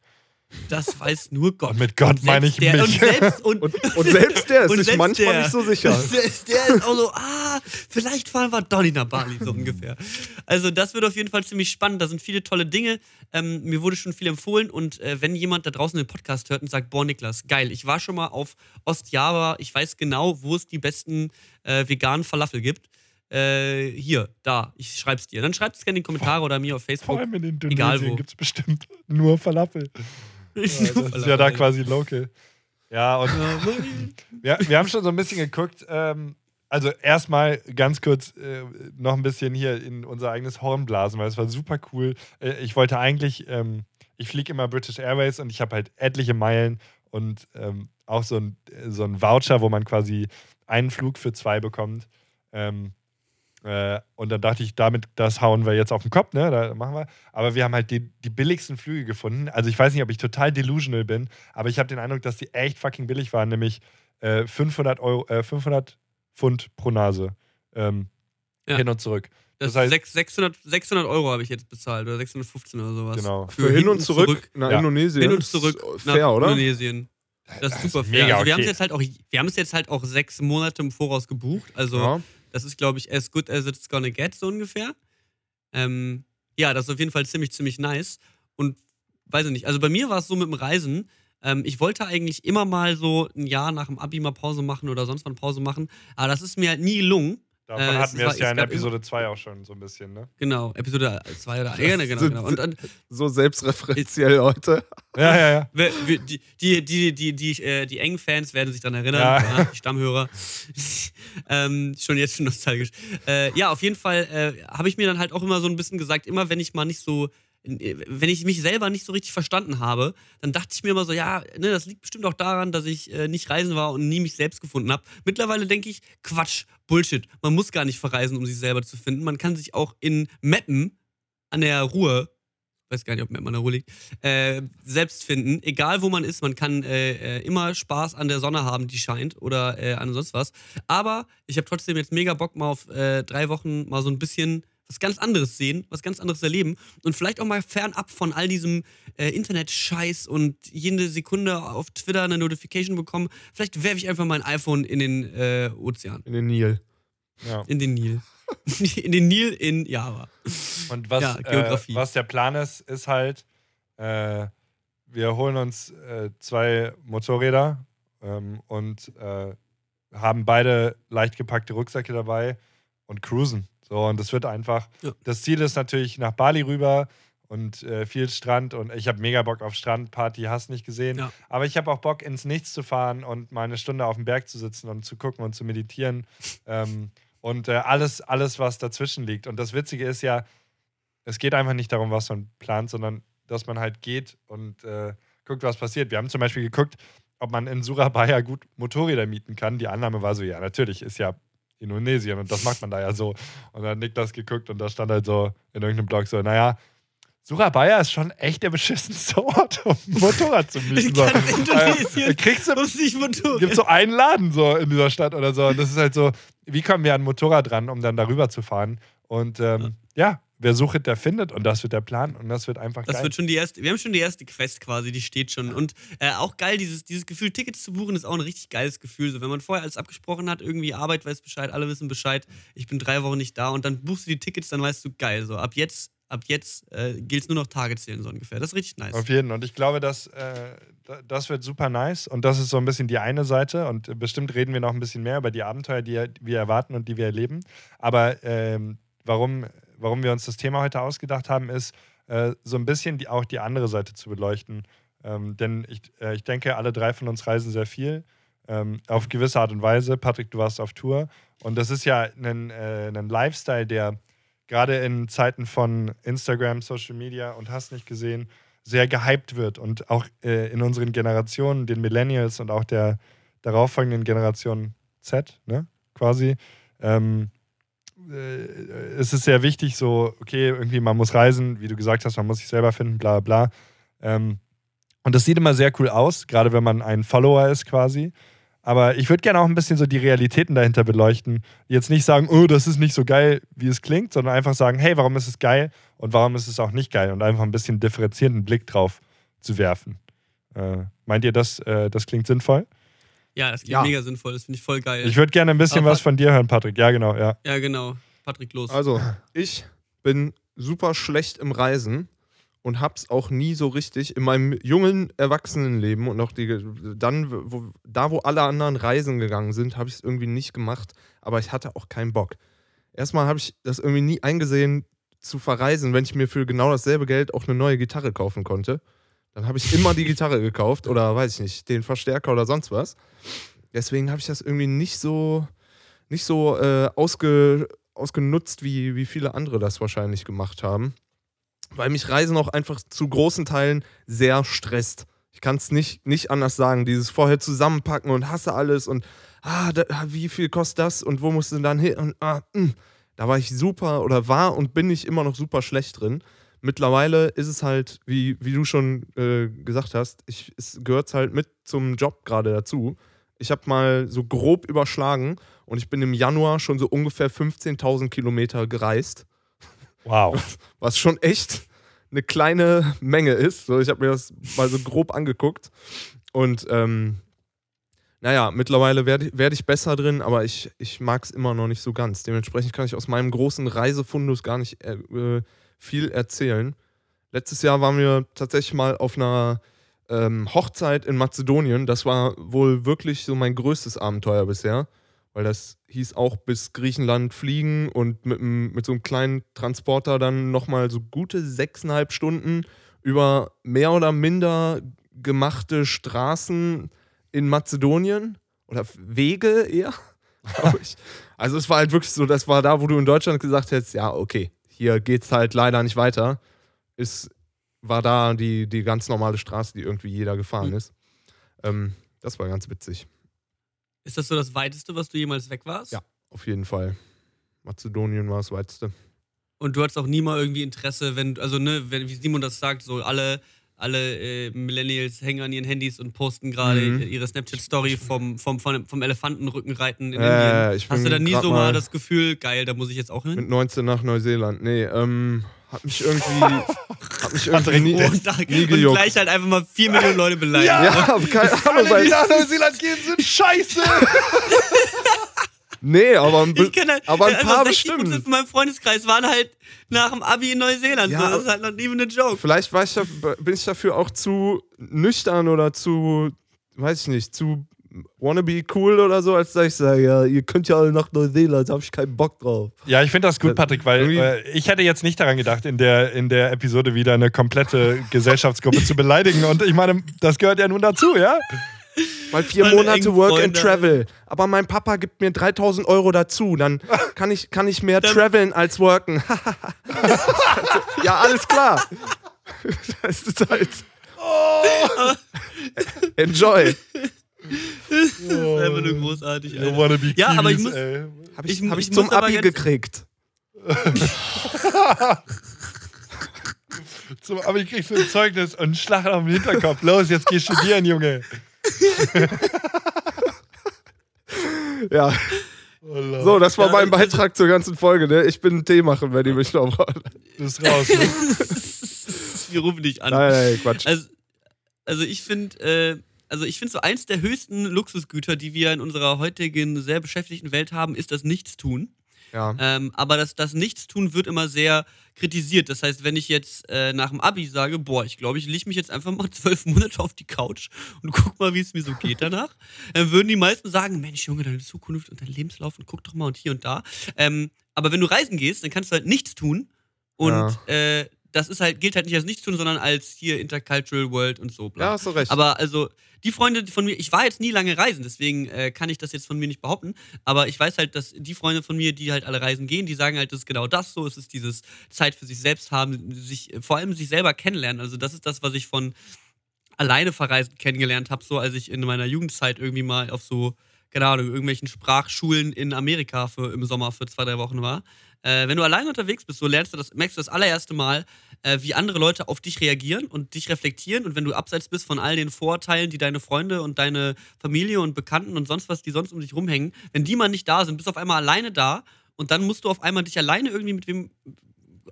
Das weiß nur Gott. Und mit Gott Und meine selbst ich der, mich. Und selbst, und, Und, und selbst der ist Und sich selbst manchmal der. nicht so sicher. Selbst der ist auch so, ah, vielleicht fahren wir doch nicht nach Bali, so ungefähr. Also, das wird auf jeden Fall ziemlich spannend. Da sind viele tolle Dinge. Ähm, mir wurde schon viel empfohlen. Und äh, wenn jemand da draußen den Podcast hört und sagt, boah, Niklas, geil, ich war schon mal auf Ostjava, ich weiß genau, wo es die besten äh, veganen Falafel gibt. Äh, hier, da, ich schreib's dir. Dann schreibt es gerne in die Kommentare oder mir auf Vor Facebook. allem in Egal Indonesien wo. gibt es bestimmt nur Falafel. Ja, das ist ja da quasi local. Ja, und wir, wir haben schon so ein bisschen geguckt. Ähm, also erstmal ganz kurz äh, noch ein bisschen hier in unser eigenes Horn blasen, weil es war super cool. Äh, ich wollte eigentlich, ähm, ich fliege immer British Airways und ich habe halt etliche Meilen und ähm, auch so ein, so ein Voucher, wo man quasi einen Flug für zwei bekommt. Ähm, äh, und dann dachte ich, damit, das hauen wir jetzt auf den Kopf, ne? Da machen wir. Aber wir haben halt die, die billigsten Flüge gefunden. Also ich weiß nicht, ob ich total delusional bin, aber ich habe den Eindruck, dass die echt fucking billig waren, nämlich äh, 500, Euro, äh, 500 Pfund pro Nase. Ähm, Ja. Hin und zurück. Das, Das heißt- sechs- 600, 600 Euro habe ich jetzt bezahlt oder 615 oder sowas. Genau. Für, hin hinten und zurück, nach Ja. Indonesien. Hin und zurück Ist nach Fair, oder? Indonesien. Das ist super fair. mega also wir haben es jetzt halt auch, wir haben es jetzt halt auch sechs Monate im Voraus gebucht. Also Ja. Das ist, glaube ich, as good as it's gonna get, so ungefähr. Ähm, ja, das ist auf jeden Fall ziemlich, ziemlich nice. Und weiß ich nicht, also bei mir war es so mit dem Reisen, ähm, ich wollte eigentlich immer mal so ein Jahr nach dem Abi mal Pause machen oder sonst wann Pause machen, aber das ist mir halt nie gelungen. Davon Äh, hatten wir es ja in Episode 2 auch schon so ein bisschen, ne? Genau, Episode 2 oder *laughs* 1, genau, genau. Und, und So selbstreferenziell heute. *laughs* Ja, ja, ja. die, die, die, die, die, äh, die engen Fans werden sich daran erinnern, Ja. ja. die Stammhörer. *laughs* ähm, schon jetzt schon nostalgisch. Äh, ja, auf jeden Fall äh, habe ich mir dann halt auch immer so ein bisschen gesagt, immer wenn ich mal nicht so, wenn ich mich selber nicht so richtig verstanden habe, dann dachte ich mir immer so, ja, ne, das liegt bestimmt auch daran, dass ich äh, nicht reisen war und nie mich selbst gefunden habe. Mittlerweile denke ich, Quatsch, Bullshit. Man muss gar nicht verreisen, um sich selber zu finden. Man kann sich auch in Meppen an der Ruhr weiß gar nicht, ob Meppen an der Ruhr liegt, äh, selbst finden. Egal wo man ist, man kann äh, äh, immer Spaß an der Sonne haben, die scheint oder äh, an sonst was. Aber ich habe trotzdem jetzt mega Bock, mal auf äh, drei Wochen mal so ein bisschen was ganz anderes sehen, was ganz anderes erleben und vielleicht auch mal fernab von all diesem äh, Internet-Scheiß und jede Sekunde auf Twitter eine Notification bekommen. Vielleicht werfe ich einfach mein iPhone in den äh, Ozean, In den Nil. ja. in den Nil. *laughs* in den Nil in Java. Und was, Ja, Geografie. Äh, was der Plan ist, ist halt, äh, wir holen uns äh, zwei Motorräder ähm, und äh, haben beide leicht gepackte Rucksäcke dabei und cruisen. So, und das wird einfach. Ja. Das Ziel ist natürlich nach Bali rüber und äh, viel Strand und ich habe mega Bock auf Strandparty, hast nicht gesehen. Ja. Aber ich habe auch Bock, ins Nichts zu fahren und mal eine Stunde auf dem Berg zu sitzen und zu gucken und zu meditieren. Ähm, und äh, alles, alles, was dazwischen liegt. Und das Witzige ist ja, es geht einfach nicht darum, was man plant, sondern dass man halt geht und äh, guckt, was passiert. Wir haben zum Beispiel geguckt, ob man in Surabaya gut Motorräder mieten kann. Die Annahme war so, ja, natürlich, ist ja Indonesien und das macht man da ja so. Und dann hat Nick das geguckt und da stand halt so in irgendeinem Blog so, naja, Surabaya ist schon echt der beschissenste *laughs* Ort, um ein Motorrad zu mieten. So. Indonesien. Äh, kriegst du Motorrad. gibt so einen Laden so in dieser Stadt oder so. Und das ist halt so, wie kommen wir an ein Motorrad ran, um dann darüber zu fahren? Und ähm, ja, wer sucht, der findet. Und das wird der Plan. Und das wird einfach Das geil. wird schon die erste, wir haben schon die erste Quest quasi, die steht schon. Und äh, auch geil, dieses, dieses Gefühl, Tickets zu buchen, ist auch ein richtig geiles Gefühl. So, wenn man vorher alles abgesprochen hat, irgendwie Arbeit weiß Bescheid, alle wissen Bescheid, ich bin drei Wochen nicht da und dann buchst du die Tickets, dann weißt du, geil, so ab jetzt, ab jetzt äh, gilt es nur noch Tage zählen, so ungefähr. Das ist richtig nice. Auf jeden. Und ich glaube, dass, äh, da- das wird super nice. Und das ist so ein bisschen die eine Seite. Und bestimmt reden wir noch ein bisschen mehr über die Abenteuer, die wir erwarten und die wir erleben. Aber ähm, warum, warum wir uns das Thema heute ausgedacht haben, ist äh, so ein bisschen die, auch die andere Seite zu beleuchten. Ähm, denn ich, äh, ich denke, alle drei von uns reisen sehr viel. Ähm, auf gewisse Art und Weise. Patrick, du warst auf Tour. Und das ist ja ein, äh, Lifestyle, der gerade in Zeiten von Instagram, Social Media und hast nicht gesehen, sehr gehypt wird und auch äh, in unseren Generationen, den Millennials und auch der darauffolgenden Generation Z, ne, quasi, ähm, äh, es ist sehr wichtig, so, okay, irgendwie man muss reisen, wie du gesagt hast, man muss sich selber finden, bla bla. Ähm, und das sieht immer sehr cool aus, gerade wenn man ein Follower ist quasi. Aber ich würde gerne auch ein bisschen so die Realitäten dahinter beleuchten. Jetzt nicht sagen, oh, das ist nicht so geil, wie es klingt, sondern einfach sagen, hey, warum ist es geil und warum ist es auch nicht geil? Und einfach ein bisschen differenzierenden Blick drauf zu werfen. Äh, meint ihr, das, äh, das klingt sinnvoll? Ja, das klingt Ja. mega sinnvoll, das finde ich voll geil. Ich würde gerne ein bisschen Aber- was von dir hören, Patrick. Ja, genau, ja. ja, genau. Patrick, los. Also, ich bin super schlecht im Reisen und hab's auch nie so richtig in meinem jungen Erwachsenenleben und auch die, dann, wo, da wo alle anderen reisen gegangen sind, habe ich es irgendwie nicht gemacht, aber ich hatte auch keinen Bock. Erstmal habe ich das irgendwie nie eingesehen zu verreisen, wenn ich mir für genau dasselbe Geld auch eine neue Gitarre kaufen konnte. Dann habe ich immer die Gitarre gekauft oder weiß ich nicht, den Verstärker oder sonst was. Deswegen habe ich das irgendwie nicht so, nicht so äh, ausge, ausgenutzt, wie, wie viele andere das wahrscheinlich gemacht haben. Weil mich Reisen auch einfach zu großen Teilen sehr stresst. Ich kann es nicht, nicht anders sagen. Dieses vorher zusammenpacken und hasse alles und ah, da, wie viel kostet das und wo musst du dann hin? Und, ah, mh. da war ich super oder war und bin ich immer noch super schlecht drin. Mittlerweile ist es halt, wie, wie du schon äh, gesagt hast, ich, es gehört halt mit zum Job gerade dazu. Ich habe mal so grob überschlagen und ich bin im Januar schon so ungefähr 15.000 Kilometer gereist. Wow. *laughs* was schon echt eine kleine Menge ist. So, ich habe mir das mal so grob angeguckt. Und ähm, naja, mittlerweile werde werd ich besser drin, aber ich, ich mag es immer noch nicht so ganz. Dementsprechend kann ich aus meinem großen Reisefundus gar nicht äh, äh, viel erzählen. Letztes Jahr waren wir tatsächlich mal auf einer ähm, Hochzeit in Mazedonien. Das war wohl wirklich so mein größtes Abenteuer bisher, weil das hieß auch bis Griechenland fliegen und mit, mit so einem kleinen Transporter dann nochmal so gute sechseinhalb Stunden über mehr oder minder gemachte Straßen in Mazedonien oder Wege eher, *laughs* ich. Also es war halt wirklich so, das war da, wo du in Deutschland gesagt hättest, ja, okay, hier geht's halt leider nicht weiter. Ist, war da die, die ganz normale Straße, die irgendwie jeder gefahren Mhm. ist. Ähm, das war ganz witzig. Ist das so das Weiteste, was du jemals weg warst? Ja. Auf jeden Fall. Mazedonien war das weiteste. Und du hattest auch nie mal irgendwie Interesse, wenn, also ne, wenn, wie Simon das sagt, so alle, alle äh, Millennials hängen an ihren Handys und posten gerade Mhm. ihre Snapchat-Story vom, vom, vom, vom Elefantenrückenreiten in Äh, Indien. Hast du dann nie so mal das Gefühl, geil, da muss ich jetzt auch hin? Mit 19 nach Neuseeland. Nee, ähm, hat mich irgendwie, *laughs* hat mich irgendwie nie, und, da, nie und gleich halt einfach mal vier Millionen Leute beleidigen. Ja, aber keine Ahnung, Alle, die weil, nach Neuseeland gehen, sind scheiße. *laughs* nee, aber ein, Ich kenne halt, aber ein also paar 60% bestimmt. von meinem Freundeskreis waren halt nach dem Abi in Neuseeland. Ja, so, das ist halt noch nie eine Joke. Vielleicht war ich da, bin ich dafür auch zu nüchtern oder zu, weiß ich nicht, zu wannabe cool oder so, als dass ich sage, ja, ihr könnt ja alle nach Neuseeland, da habe ich keinen Bock drauf. Ja, ich finde das gut, Patrick, weil äh, ich hätte jetzt nicht daran gedacht, in der, in der Episode wieder eine komplette Gesellschaftsgruppe zu beleidigen. Und ich meine, das gehört ja nun dazu, ja? Weil vier Meine Monate Work and Freunde. Travel. Aber mein Papa gibt mir 3000 Euro dazu. Dann kann ich, kann ich mehr Dann- traveln als worken. *laughs* ja, alles klar. *laughs* Das ist halt. Enjoy. Das ist einfach nur großartig, Alter. wanna be Ja, aber ich muss- ey. Hab ich, Ich hab ich, ich zum Abi gekriegt. *laughs* Zum Abi kriegst du ein Zeugnis und einen Schlag auf den Hinterkopf. Los, jetzt geh studieren, Junge. *laughs* Ja. Oh. So, das war Ja, mein Beitrag zur ganzen Folge. Ne? Ich bin ein Tee machen, wenn ihr mich noch wollt. Du bist raus. Ne? *laughs* Wir rufen dich an. Nein, nein, Quatsch. Also, also ich finde, äh, also ich finde so eins der höchsten Luxusgüter, die wir in unserer heutigen sehr beschäftigten Welt haben, ist das Nichtstun. Ja. Ähm, aber das, das Nichtstun wird immer sehr kritisiert. Das heißt, wenn ich jetzt äh, nach dem Abi sage, boah, ich glaube, ich lege mich jetzt einfach mal *laughs* zwölf Monate auf die Couch und guck mal, wie es mir so geht danach, *laughs* dann würden die meisten sagen, Mensch, Junge, deine Zukunft und dein Lebenslauf und guck doch mal und hier und da. Ähm, aber wenn du reisen gehst, dann kannst du halt nichts tun und Ja. äh, das ist halt, gilt halt nicht als nichts tun, sondern als hier Intercultural World und so. Bla. Ja, hast du recht. Aber also, die Freunde von mir, ich war jetzt nie lange reisen, deswegen äh, kann ich das jetzt von mir nicht behaupten. Aber ich weiß halt, dass die Freunde von mir, die halt alle reisen gehen, die sagen halt, das ist genau das so. Es ist dieses Zeit für sich selbst haben, sich, vor allem sich selber kennenlernen. Also, das ist das, was ich von alleine verreisen kennengelernt habe, so als ich in meiner Jugendzeit irgendwie mal auf so, keine Ahnung, irgendwelchen Sprachschulen in Amerika für, im Sommer für zwei, drei Wochen war. Äh, wenn du alleine unterwegs bist, so lernst du das, merkst du das allererste Mal, äh, wie andere Leute auf dich reagieren und dich reflektieren. Und wenn du abseits bist von all den Vorurteilen, die deine Freunde und deine Familie und Bekannten und sonst was, die sonst um dich rumhängen, wenn die mal nicht da sind, bist du auf einmal alleine da und dann musst du auf einmal dich alleine irgendwie mit wem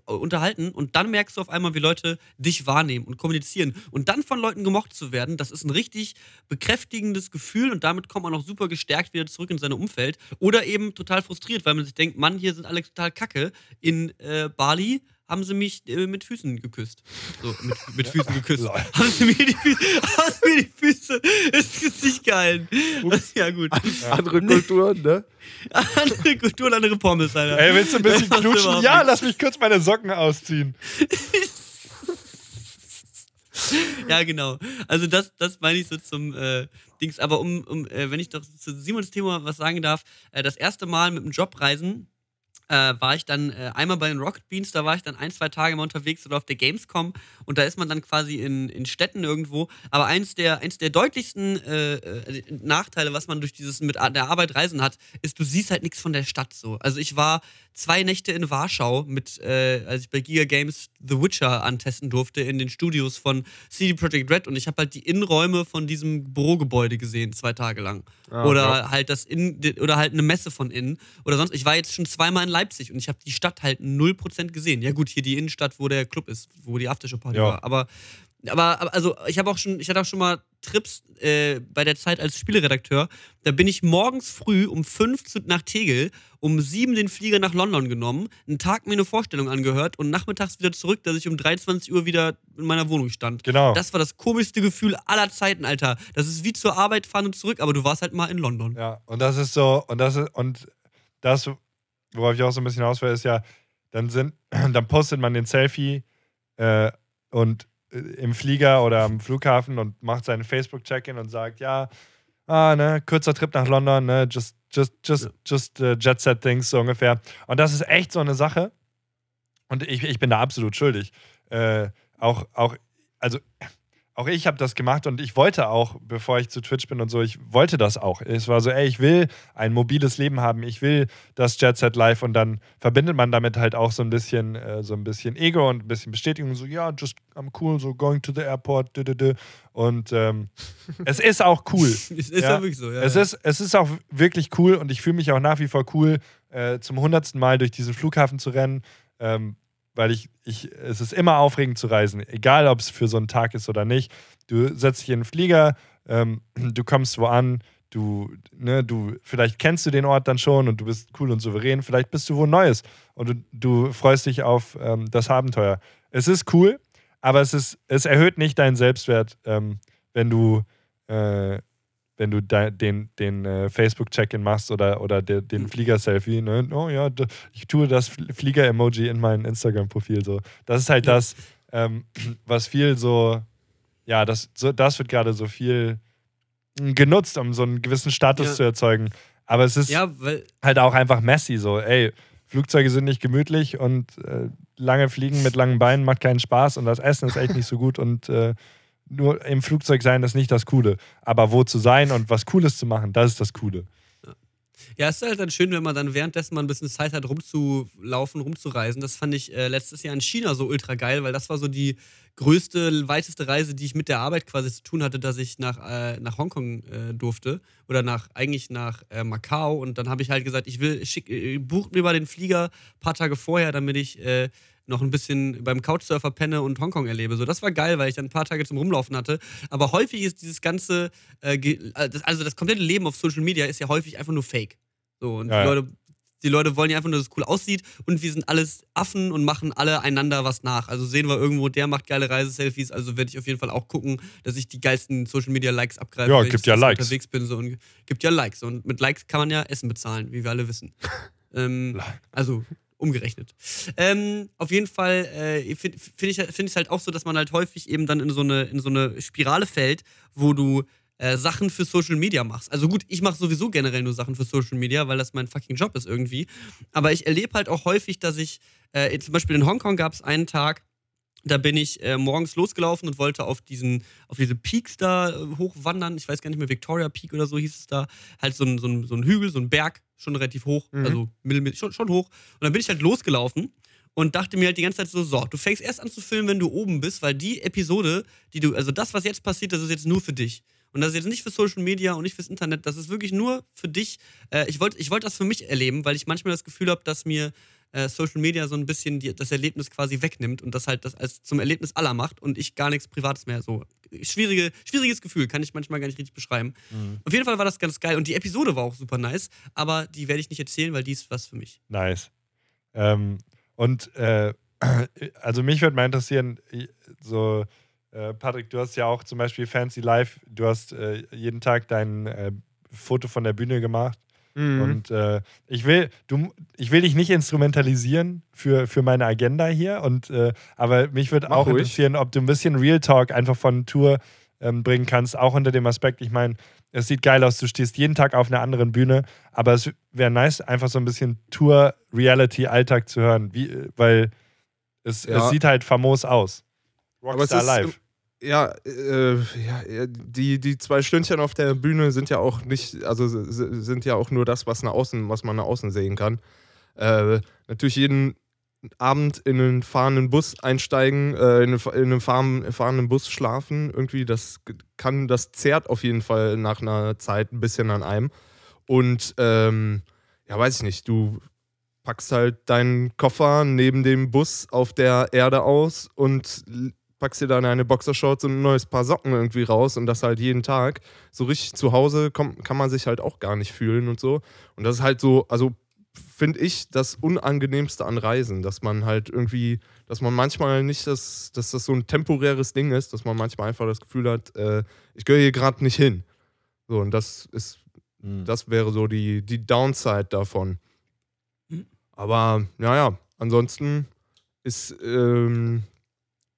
unterhalten und dann merkst du auf einmal, wie Leute dich wahrnehmen und kommunizieren. Und dann von Leuten gemocht zu werden, das ist ein richtig bekräftigendes Gefühl und damit kommt man auch super gestärkt wieder zurück in sein Umfeld. Oder eben total frustriert, weil man sich denkt, Mann, hier sind alle total kacke. In äh, Bali haben sie mich äh, mit Füßen geküsst. So, mit, mit *laughs* Füßen geküsst. Haben sie mir die, Füße, haben sie mir die Füße ins Gesicht gehalten. *laughs* Ja, gut. Andere Kulturen, ne? *laughs* Andere Kulturen, andere Pommes, Alter. Ey, willst du ein bisschen ist knutschen? Ja, lass mich kurz meine Socken ausziehen. Ja, genau. Also das, das meine ich so zum äh, Dings. Aber um, um äh, wenn ich doch zu Simons Thema was sagen darf, äh, das erste Mal mit dem Jobreisen äh, war ich dann äh, einmal bei den Rocket Beans, da war ich dann ein, zwei Tage mal unterwegs oder auf der Gamescom und da ist man dann quasi in, in Städten irgendwo. Aber eins der, eins der deutlichsten äh, äh, Nachteile, was man durch dieses mit der Arbeit reisen hat, ist, du siehst halt nichts von der Stadt so. Also ich war zwei Nächte in Warschau mit, äh, als ich bei Giga Games The Witcher antesten durfte in den Studios von CD Projekt Red und ich habe halt die Innenräume von diesem Bürogebäude gesehen, zwei Tage lang. Ah, oder ja. halt das in oder halt eine Messe von innen oder sonst. Ich war jetzt schon zweimal in Leipzig und ich habe die Stadt halt 0% gesehen. Ja gut, hier die Innenstadt, wo der Club ist, wo die Aftershow-Party Ja. war. Aber, aber, aber also ich habe auch schon, ich hatte auch schon mal Trips äh, bei der Zeit als Spieleredakteur. Da bin ich morgens früh um 5 zu, nach Tegel, um 7 den Flieger nach London genommen, einen Tag mir eine Vorstellung angehört und nachmittags wieder zurück, dass ich um 23 Uhr wieder in meiner Wohnung stand. Genau. Das war das komischste Gefühl aller Zeiten, Alter. Das ist wie zur Arbeit fahren und zurück, aber du warst halt mal in London. Ja, und das ist so, und das ist, und das, worauf ich auch so ein bisschen aus will, ist ja, dann sind, *clears throat* dann postet man den Selfie äh, und äh, im Flieger oder am Flughafen und macht seinen Facebook-Check-In und sagt, ja, ah, ne, kurzer Trip nach London, ne, just, just, just, just uh, Jet Set Things, so ungefähr. Und das ist echt so eine Sache. Und ich, ich bin da absolut schuldig. Äh, auch, auch, also auch ich habe das gemacht und ich wollte auch, bevor ich zu Twitch bin und so, ich wollte das auch. Es war so, ey, ich will ein mobiles Leben haben, ich will das Jet Set Live und dann verbindet man damit halt auch so ein bisschen, äh, so ein bisschen Ego und ein bisschen Bestätigung, so, ja, just, I'm cool, so going to the airport, dü, dü, dü. und ähm, *laughs* es ist auch cool. Es ist ja, Ja. wirklich so, ja. Es ja. ist, es ist auch wirklich cool und ich fühle mich auch nach wie vor cool, äh, zum hundertsten Mal durch diesen Flughafen zu rennen, ähm, weil ich, ich, es ist immer aufregend zu reisen, egal ob es für so einen Tag ist oder nicht. Du setzt dich in den Flieger, ähm, *clears throat* du kommst wo an, du, ne, du, vielleicht kennst du den Ort dann schon und du bist cool und souverän, vielleicht bist du wo Neues und du, du freust dich auf ähm, das Abenteuer. Es ist cool, aber es, ist, es erhöht nicht deinen Selbstwert, ähm, wenn du äh, wenn du den, den äh, Facebook-Check-In machst oder, oder der, den Mhm. Flieger-Selfie. Ne? Oh ja, ich tue das Fl- Flieger-Emoji in mein Instagram-Profil. So. Das ist halt Ja. das, ähm, *clears throat* was viel so, ja, das, so, das wird gerade so viel mm, genutzt, um so einen gewissen Status Ja. zu erzeugen. Aber es ist ja, halt auch einfach messy. So, ey, Flugzeuge sind nicht gemütlich und äh, lange Fliegen mit langen Beinen macht keinen Spaß und das Essen ist echt nicht so gut und äh, nur im Flugzeug sein ist nicht das Coole. Aber wo zu sein und was Cooles zu machen, das ist das Coole. Ja, es ist halt dann schön, wenn man dann währenddessen mal ein bisschen Zeit hat, rumzulaufen, rumzureisen. Das fand ich äh, letztes Jahr in China so ultra geil, weil das war so die größte, weiteste Reise, die ich mit der Arbeit quasi zu tun hatte, dass ich nach, äh, nach Hongkong äh, durfte. Oder nach, eigentlich nach äh, Macau. Und dann habe ich halt gesagt, ich will, schick, äh, bucht mir mal den Flieger ein paar Tage vorher, damit ich äh, noch ein bisschen beim Couchsurfer penne und Hongkong erlebe. So, das war geil, weil ich dann ein paar Tage zum Rumlaufen hatte. Aber häufig ist dieses ganze, äh, äh, das, also das komplette Leben auf Social Media ist ja häufig einfach nur Fake. So, und Ja, die. Leute, die Leute wollen ja einfach nur, dass es cool aussieht und wir sind alles Affen und machen alle einander was nach. Also sehen wir irgendwo, der macht geile Reiseselfies, also werde ich auf jeden Fall auch gucken, dass ich die geilsten Social Media Likes abgreife. Ja, wenn ich gibt ja so Likes. unterwegs bin. So, und gibt ja Likes. Und mit Likes kann man ja Essen bezahlen, wie wir alle wissen. *laughs* ähm, also umgerechnet. Ähm, auf jeden Fall äh, finde find ich es find halt auch so, dass man halt häufig eben dann in so eine, in so eine Spirale fällt, wo du äh, Sachen für Social Media machst. Also gut, ich mache sowieso generell nur Sachen für Social Media, weil das mein fucking Job ist irgendwie. Aber ich erlebe halt auch häufig, dass ich, äh, zum Beispiel in Hongkong gab es einen Tag, da bin ich äh, morgens losgelaufen und wollte auf diesen, auf diese Peaks da äh, hochwandern. Ich weiß gar nicht mehr, Victoria Peak oder so hieß es da. Halt so ein, so ein, so ein Hügel, so ein Berg, schon relativ hoch, Mhm. also schon, schon hoch. Und dann bin ich halt losgelaufen und dachte mir halt die ganze Zeit so, so, du fängst erst an zu filmen, wenn du oben bist, weil die Episode, die du, also das, was jetzt passiert, das ist jetzt nur für dich. Und das ist jetzt nicht für Social Media und nicht fürs Internet, das ist wirklich nur für dich. Äh, ich wollte ich wollt das für mich erleben, weil ich manchmal das Gefühl habe, dass mir äh, Social Media so ein bisschen die, das Erlebnis quasi wegnimmt und das halt das als zum Erlebnis aller macht und ich gar nichts Privates mehr so. Schwierige, schwieriges Gefühl, kann ich manchmal gar nicht richtig beschreiben. Auf jeden Fall war das ganz geil und die Episode war auch super nice, aber die werde ich nicht erzählen, weil die ist was für mich. Nice. Ähm, und äh, *clears throat* also mich würde mal interessieren, so, äh, Patrick, du hast ja auch zum Beispiel Fancy Live, du hast äh, jeden Tag dein äh, Foto von der Bühne gemacht. Mhm. Und äh, ich will, du, ich will dich nicht instrumentalisieren für, für meine Agenda hier. Und äh, aber mich würde auch ruhig. interessieren, ob du ein bisschen Real Talk einfach von Tour ähm, bringen kannst, auch unter dem Aspekt, ich meine, es sieht geil aus, du stehst jeden Tag auf einer anderen Bühne, aber es wäre nice, einfach so ein bisschen Tour-Reality-Alltag zu hören, wie, äh, weil es, Ja. es sieht halt famos aus. Rockstar Live. Ja, äh, ja, die, die zwei Stündchen auf der Bühne sind ja auch nicht, also sind ja auch nur das, was nach außen, was man nach außen sehen kann. Äh, natürlich jeden Abend in einen fahrenden Bus einsteigen, äh, in in einen fahren, fahrenden Bus schlafen, irgendwie, das kann, das zehrt auf jeden Fall nach einer Zeit ein bisschen an einem. Und ähm, ja, weiß ich nicht, du packst halt deinen Koffer neben dem Bus auf der Erde aus und packst dir dann eine Boxershorts und ein neues Paar Socken irgendwie raus und das halt jeden Tag. So richtig zu Hause kommt, kann man sich halt auch gar nicht fühlen und so. Und das ist halt so, also finde ich das Unangenehmste an Reisen, dass man halt irgendwie, dass man manchmal nicht das, dass das so ein temporäres Ding ist, dass man manchmal einfach das Gefühl hat, äh, ich gehöre hier gerade nicht hin. So, und das ist, Hm. das wäre so die, die Downside davon. Mhm. Aber, naja, ansonsten ist, ähm,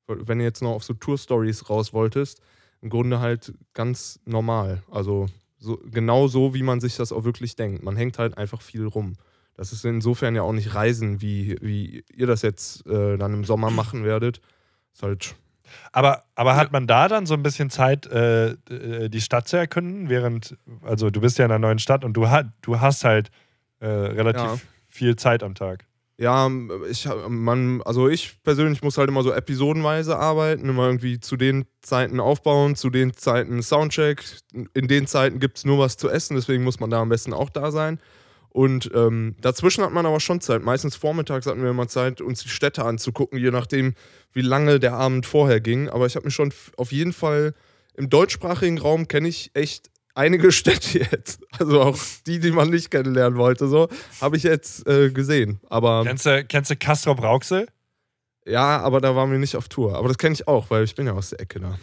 wenn du jetzt noch auf so Tour-Stories raus wolltest, im Grunde halt ganz normal. Also so, genau so, wie man sich das auch wirklich denkt. Man hängt halt einfach viel rum. Das ist insofern ja auch nicht Reisen, wie, wie ihr das jetzt äh, dann im Sommer machen werdet. Ist halt, Aber, aber hat man da dann so ein bisschen Zeit, äh, äh, die Stadt zu erkunden, während, also du bist ja in einer neuen Stadt und du, ha du hast halt äh, relativ Ja. viel Zeit am Tag. Ja, ich, man, also ich persönlich muss halt immer so episodenweise arbeiten, immer irgendwie zu den Zeiten aufbauen, zu den Zeiten Soundcheck. In den Zeiten gibt es nur was zu essen, deswegen muss man da am besten auch da sein. Und ähm, dazwischen hat man aber schon Zeit. Meistens vormittags hatten wir immer Zeit, uns die Städte anzugucken, je nachdem, wie lange der Abend vorher ging. Aber ich habe mich schon auf jeden Fall im deutschsprachigen Raum kenne ich echt einige *laughs* Städte jetzt. Also auch die, die man nicht kennenlernen wollte, so habe ich jetzt äh, gesehen. Aber Kennst du, kennst du Castrop Rauxel? ja, aber da waren wir nicht auf Tour. Aber das kenne ich auch, weil ich bin ja aus der Ecke da.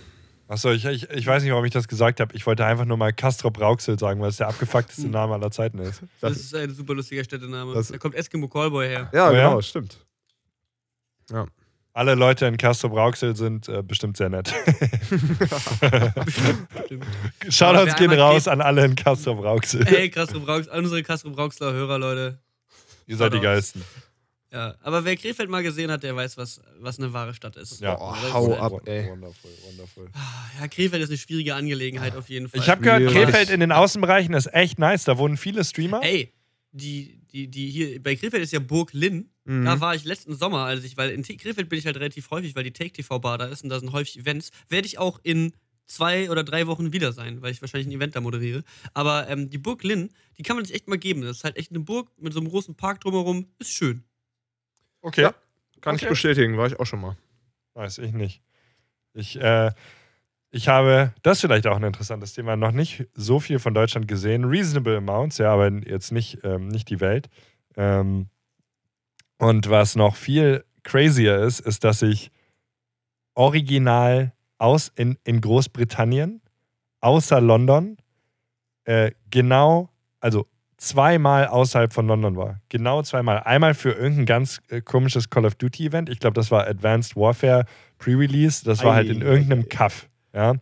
Achso, ich, ich, ich weiß nicht, warum ich das gesagt habe. Ich wollte einfach nur mal Castrop Rauxel sagen, weil es der abgefuckteste *laughs* Name aller Zeiten ist. Das, Das- ist ein super lustiger Städtename. Das- da kommt Eskimo Callboy her. Ja, Oh ja? genau, stimmt. Alle Leute in Castrop Rauxel sind äh, bestimmt sehr nett. *laughs* Shoutouts gehen raus an alle in Castrop Rauxel. Hey, Castro Braux, an unsere Castro Brauxler Hörer, Leute. Ihr seid die. Geilsten. Ja, aber wer Krefeld mal gesehen hat, der weiß, was, was eine wahre Stadt ist. Ja. Das hau ist, ab, ey. Wonderful, wonderful. Ja, Krefeld ist eine schwierige Angelegenheit auf jeden Fall. Ich habe gehört. Krefeld in den Außenbereichen ist echt nice. Da wohnen viele Streamer. Ey, die, die, die hier, bei Krefeld ist ja Burg Linn. Mhm. Da war ich letzten Sommer, als ich, weil in Krefeld bin ich halt relativ häufig, weil die Take TV Bar da ist und da sind häufig Events. Werde ich auch in zwei oder drei Wochen wieder sein, weil ich wahrscheinlich ein Event da moderiere. Aber ähm, die Burg Linn, die kann man sich echt mal geben. Das ist halt echt eine Burg mit so einem großen Park drumherum. Ist schön. Okay. Ja. Kann ich Okay. bestätigen, war ich auch schon mal. Weiß ich nicht. Ich, äh, ich habe, das ist vielleicht auch ein interessantes Thema, noch nicht so viel von Deutschland gesehen. Reasonable Amounts, ja, aber jetzt nicht, ähm, nicht die Welt. Ähm, und was noch viel crazier ist, ist, dass ich original aus in, in Großbritannien, außer London, äh, genau, also zweimal außerhalb von London war. Genau zweimal. Einmal für irgendein ganz äh, komisches Call of Duty Event. Ich glaube, das war Advanced Warfare Pre-Release. Das war halt in Ei, irgendeinem ei, ei. Kaff. Ja.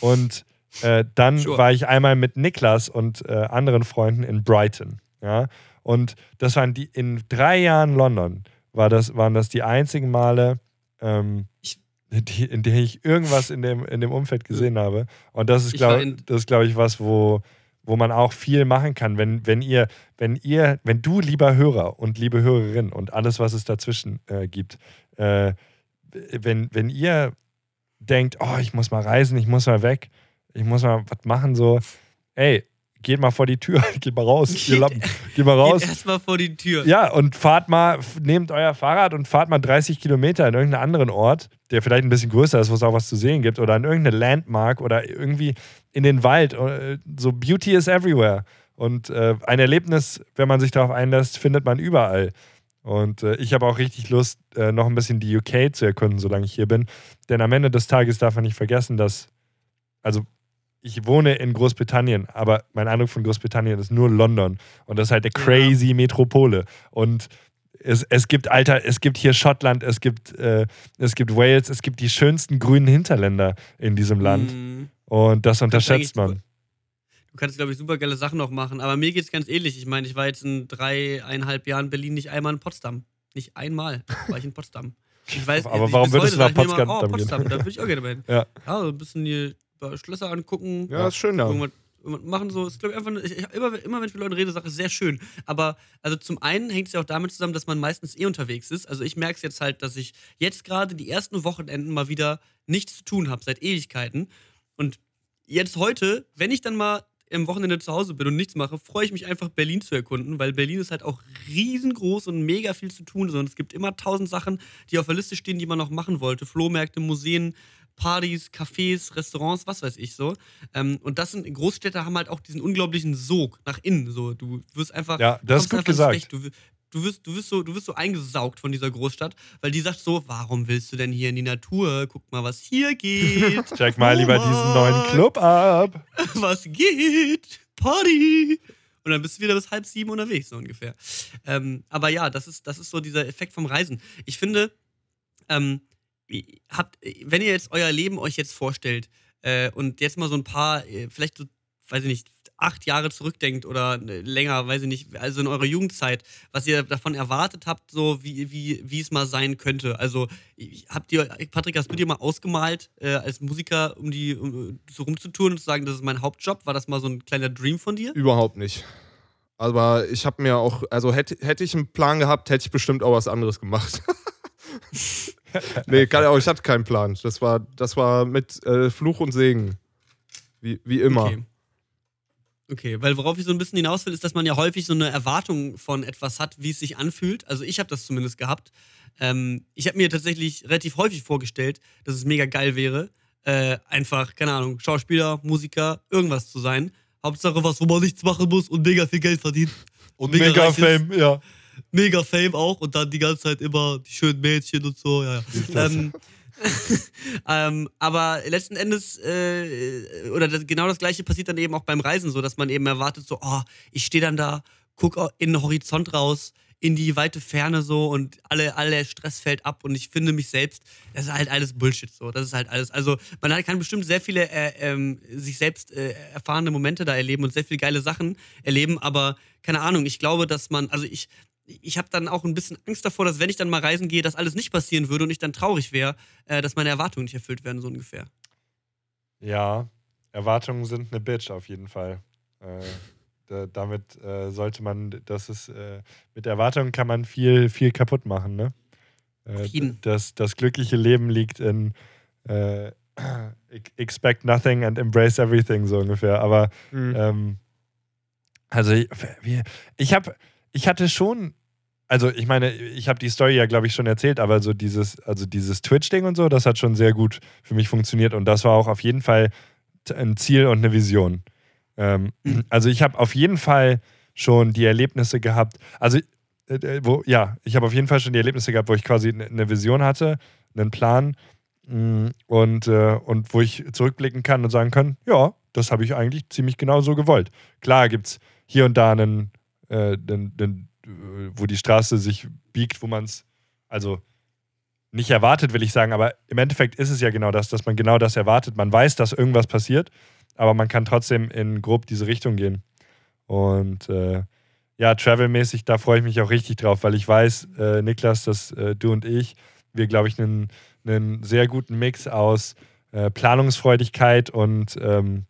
Und äh, dann Sure. war ich einmal mit Niklas und äh, anderen Freunden in Brighton. Ja. Und das waren die in drei Jahren London war das, waren das die einzigen Male, ähm, Ich- die, in denen ich irgendwas in dem, in dem Umfeld gesehen habe. Und das ist, Ich glaube ist, glaube ich, was, wo, wo man auch viel machen kann. Wenn, wenn ihr, wenn ihr, wenn du, lieber Hörer und liebe Hörerin und alles, was es dazwischen äh, gibt, äh, wenn, wenn ihr denkt, oh, ich muss mal reisen, ich muss mal weg, ich muss mal was machen, so, ey, geht mal vor die Tür, *laughs* geht mal raus, ihr Geht- Lappen, *laughs* geht mal raus. Geht erstmal vor die Tür. Ja, und fahrt mal, nehmt euer Fahrrad und fahrt mal 30 Kilometer in irgendeinen anderen Ort, der vielleicht ein bisschen größer ist, wo es auch was zu sehen gibt, oder in irgendeine Landmark oder irgendwie in den Wald. Äh, So Beauty is everywhere. Und äh, ein Erlebnis, wenn man sich darauf einlässt, findet man überall. Und äh, ich habe auch richtig Lust, äh, noch ein bisschen die UK zu erkunden, solange ich hier bin. Denn am Ende des Tages darf man nicht vergessen, dass, also ich wohne in Großbritannien, aber mein Eindruck von Großbritannien ist nur London. Und das ist halt eine Ja. crazy Metropole. Und es, es gibt, Alter, es gibt hier Schottland, es gibt, äh, es gibt Wales, es gibt die schönsten grünen Hinterländer in diesem Land. Mm, Und das unterschätzt eigentlich- man. Du kannst, glaube ich, super geile Sachen noch machen. Aber mir geht es ganz ähnlich. Ich meine, ich war jetzt in dreieinhalb Jahren Berlin nicht einmal in Potsdam. Nicht einmal war ich in Potsdam. Ich weiß, *laughs* Aber ich- warum bis würdest heute du nach mir immer, Potsdam oh, gehen? Potsdam, da *laughs* würde ich auch gerne hin. Ja. Ja, so ein bisschen die Schlösser angucken. Ja, ist schön da. Irgendwas, irgendwas machen so. Ist, glaub ich, einfach, ich, immer, immer wenn ich mit Leuten rede, sage ich, sehr schön. Aber also zum einen hängt es ja auch damit zusammen, dass man meistens eh unterwegs ist. Also ich merke es jetzt halt, dass ich jetzt gerade die ersten Wochenenden mal wieder nichts zu tun habe, seit Ewigkeiten. Und jetzt heute, wenn ich dann mal am Wochenende zu Hause bin und nichts mache, freue ich mich einfach, Berlin zu erkunden, weil Berlin ist halt auch riesengroß und mega viel zu tun. Und es gibt immer tausend Sachen, die auf der Liste stehen, die man noch machen wollte. Flohmärkte, Museen, Partys, Cafés, Restaurants, was weiß ich so. Ähm, und das sind Großstädte haben halt auch diesen unglaublichen Sog nach innen. So, du wirst einfach. Ja, das ist gut gesagt. Du, du, wirst, du, wirst so, du wirst so eingesaugt von dieser Großstadt, weil die sagt so: Warum willst du denn hier in die Natur? Guck mal, was hier geht. *laughs* Check mal lieber diesen neuen Club ab. *laughs* was geht? Party! Und dann bist du wieder bis halb sieben unterwegs, so ungefähr. Ähm, aber ja, das ist, das ist so dieser Effekt vom Reisen. Ich finde, ähm, habt, wenn ihr jetzt euer Leben euch jetzt vorstellt äh, und jetzt mal so ein paar, äh, vielleicht so, weiß ich nicht, acht Jahre zurückdenkt oder äh, länger, weiß ich nicht, also in eurer Jugendzeit, was ihr davon erwartet habt, so wie, wie, wie es mal sein könnte. Also habt ihr, Patrick, hast du dir mal ausgemalt, äh, als Musiker, um die um, so rumzutun und zu sagen, das ist mein Hauptjob? War das mal so ein kleiner Dream von dir? Überhaupt nicht. Aber ich habe mir auch, also hätte, hätte ich einen Plan gehabt, hätte ich bestimmt auch was anderes gemacht. *laughs* nee, kann, ich hatte keinen Plan. Das war, das war mit äh, Fluch und Segen. Wie, wie immer. Okay. Okay, weil worauf ich so ein bisschen hinaus will, ist, dass man ja häufig so eine Erwartung von etwas hat, wie es sich anfühlt. Also ich habe das zumindest gehabt. Ähm, ich habe mir tatsächlich relativ häufig vorgestellt, dass es mega geil wäre, äh, einfach, keine Ahnung, Schauspieler, Musiker, irgendwas zu sein. Hauptsache was, wo man nichts machen muss und mega viel Geld verdient. Und Mega mega. Fame, ja. Mega Fame auch und dann die ganze Zeit immer die schönen Mädchen und so, ja, ja. Ähm, *laughs* ähm, aber letzten Endes, äh, oder das, genau das gleiche passiert dann eben auch beim Reisen so, dass man eben erwartet, so, oh, ich stehe dann da, guck in den Horizont raus, in die weite Ferne so und alle, alle Stress fällt ab und ich finde mich selbst, das ist halt alles Bullshit so. Das ist halt alles. Also man kann bestimmt sehr viele äh, ähm, sich selbst äh, erfahrene Momente da erleben und sehr viele geile Sachen erleben, aber keine Ahnung, ich glaube, dass man, also ich, ich habe dann auch ein bisschen Angst davor, dass wenn ich dann mal reisen gehe, das alles nicht passieren würde und ich dann traurig wäre, äh, dass meine Erwartungen nicht erfüllt werden, so ungefähr. Ja, Erwartungen sind eine Bitch auf jeden Fall. Äh, da, damit äh, sollte man, das ist, äh, mit Erwartungen kann man viel, viel kaputt machen, ne? Äh, jeden. das, das glückliche Leben liegt in äh, expect nothing and embrace everything, so ungefähr. Aber Mhm. ähm, also ich, ich habe, ich hatte schon, also ich meine, ich habe die Story ja, glaube ich, schon erzählt, aber so dieses, also dieses Twitch-Ding und so, das hat schon sehr gut für mich funktioniert und das war auch auf jeden Fall ein Ziel und eine Vision. Ähm, *clears throat* also ich habe auf jeden Fall schon die Erlebnisse gehabt, also äh, äh, wo, ja, ich habe auf jeden Fall schon die Erlebnisse gehabt, wo ich quasi eine Vision hatte, einen Plan mh, und, äh, und wo ich zurückblicken kann und sagen kann, ja, das habe ich eigentlich ziemlich genau so gewollt. Klar gibt es hier und da einen, äh, einen, einen, äh, wo die Straße sich biegt, wo man es, also nicht erwartet, will ich sagen, aber im Endeffekt ist es ja genau das, dass man genau das erwartet. Man weiß, dass irgendwas passiert, aber man kann trotzdem in grob diese Richtung gehen. Und äh, ja, travelmäßig, da freue ich mich auch richtig drauf, weil ich weiß, äh, Niklas, dass äh, du und ich, wir, glaube ich, einen, einen sehr guten Mix aus äh, Planungsfreudigkeit und ähm,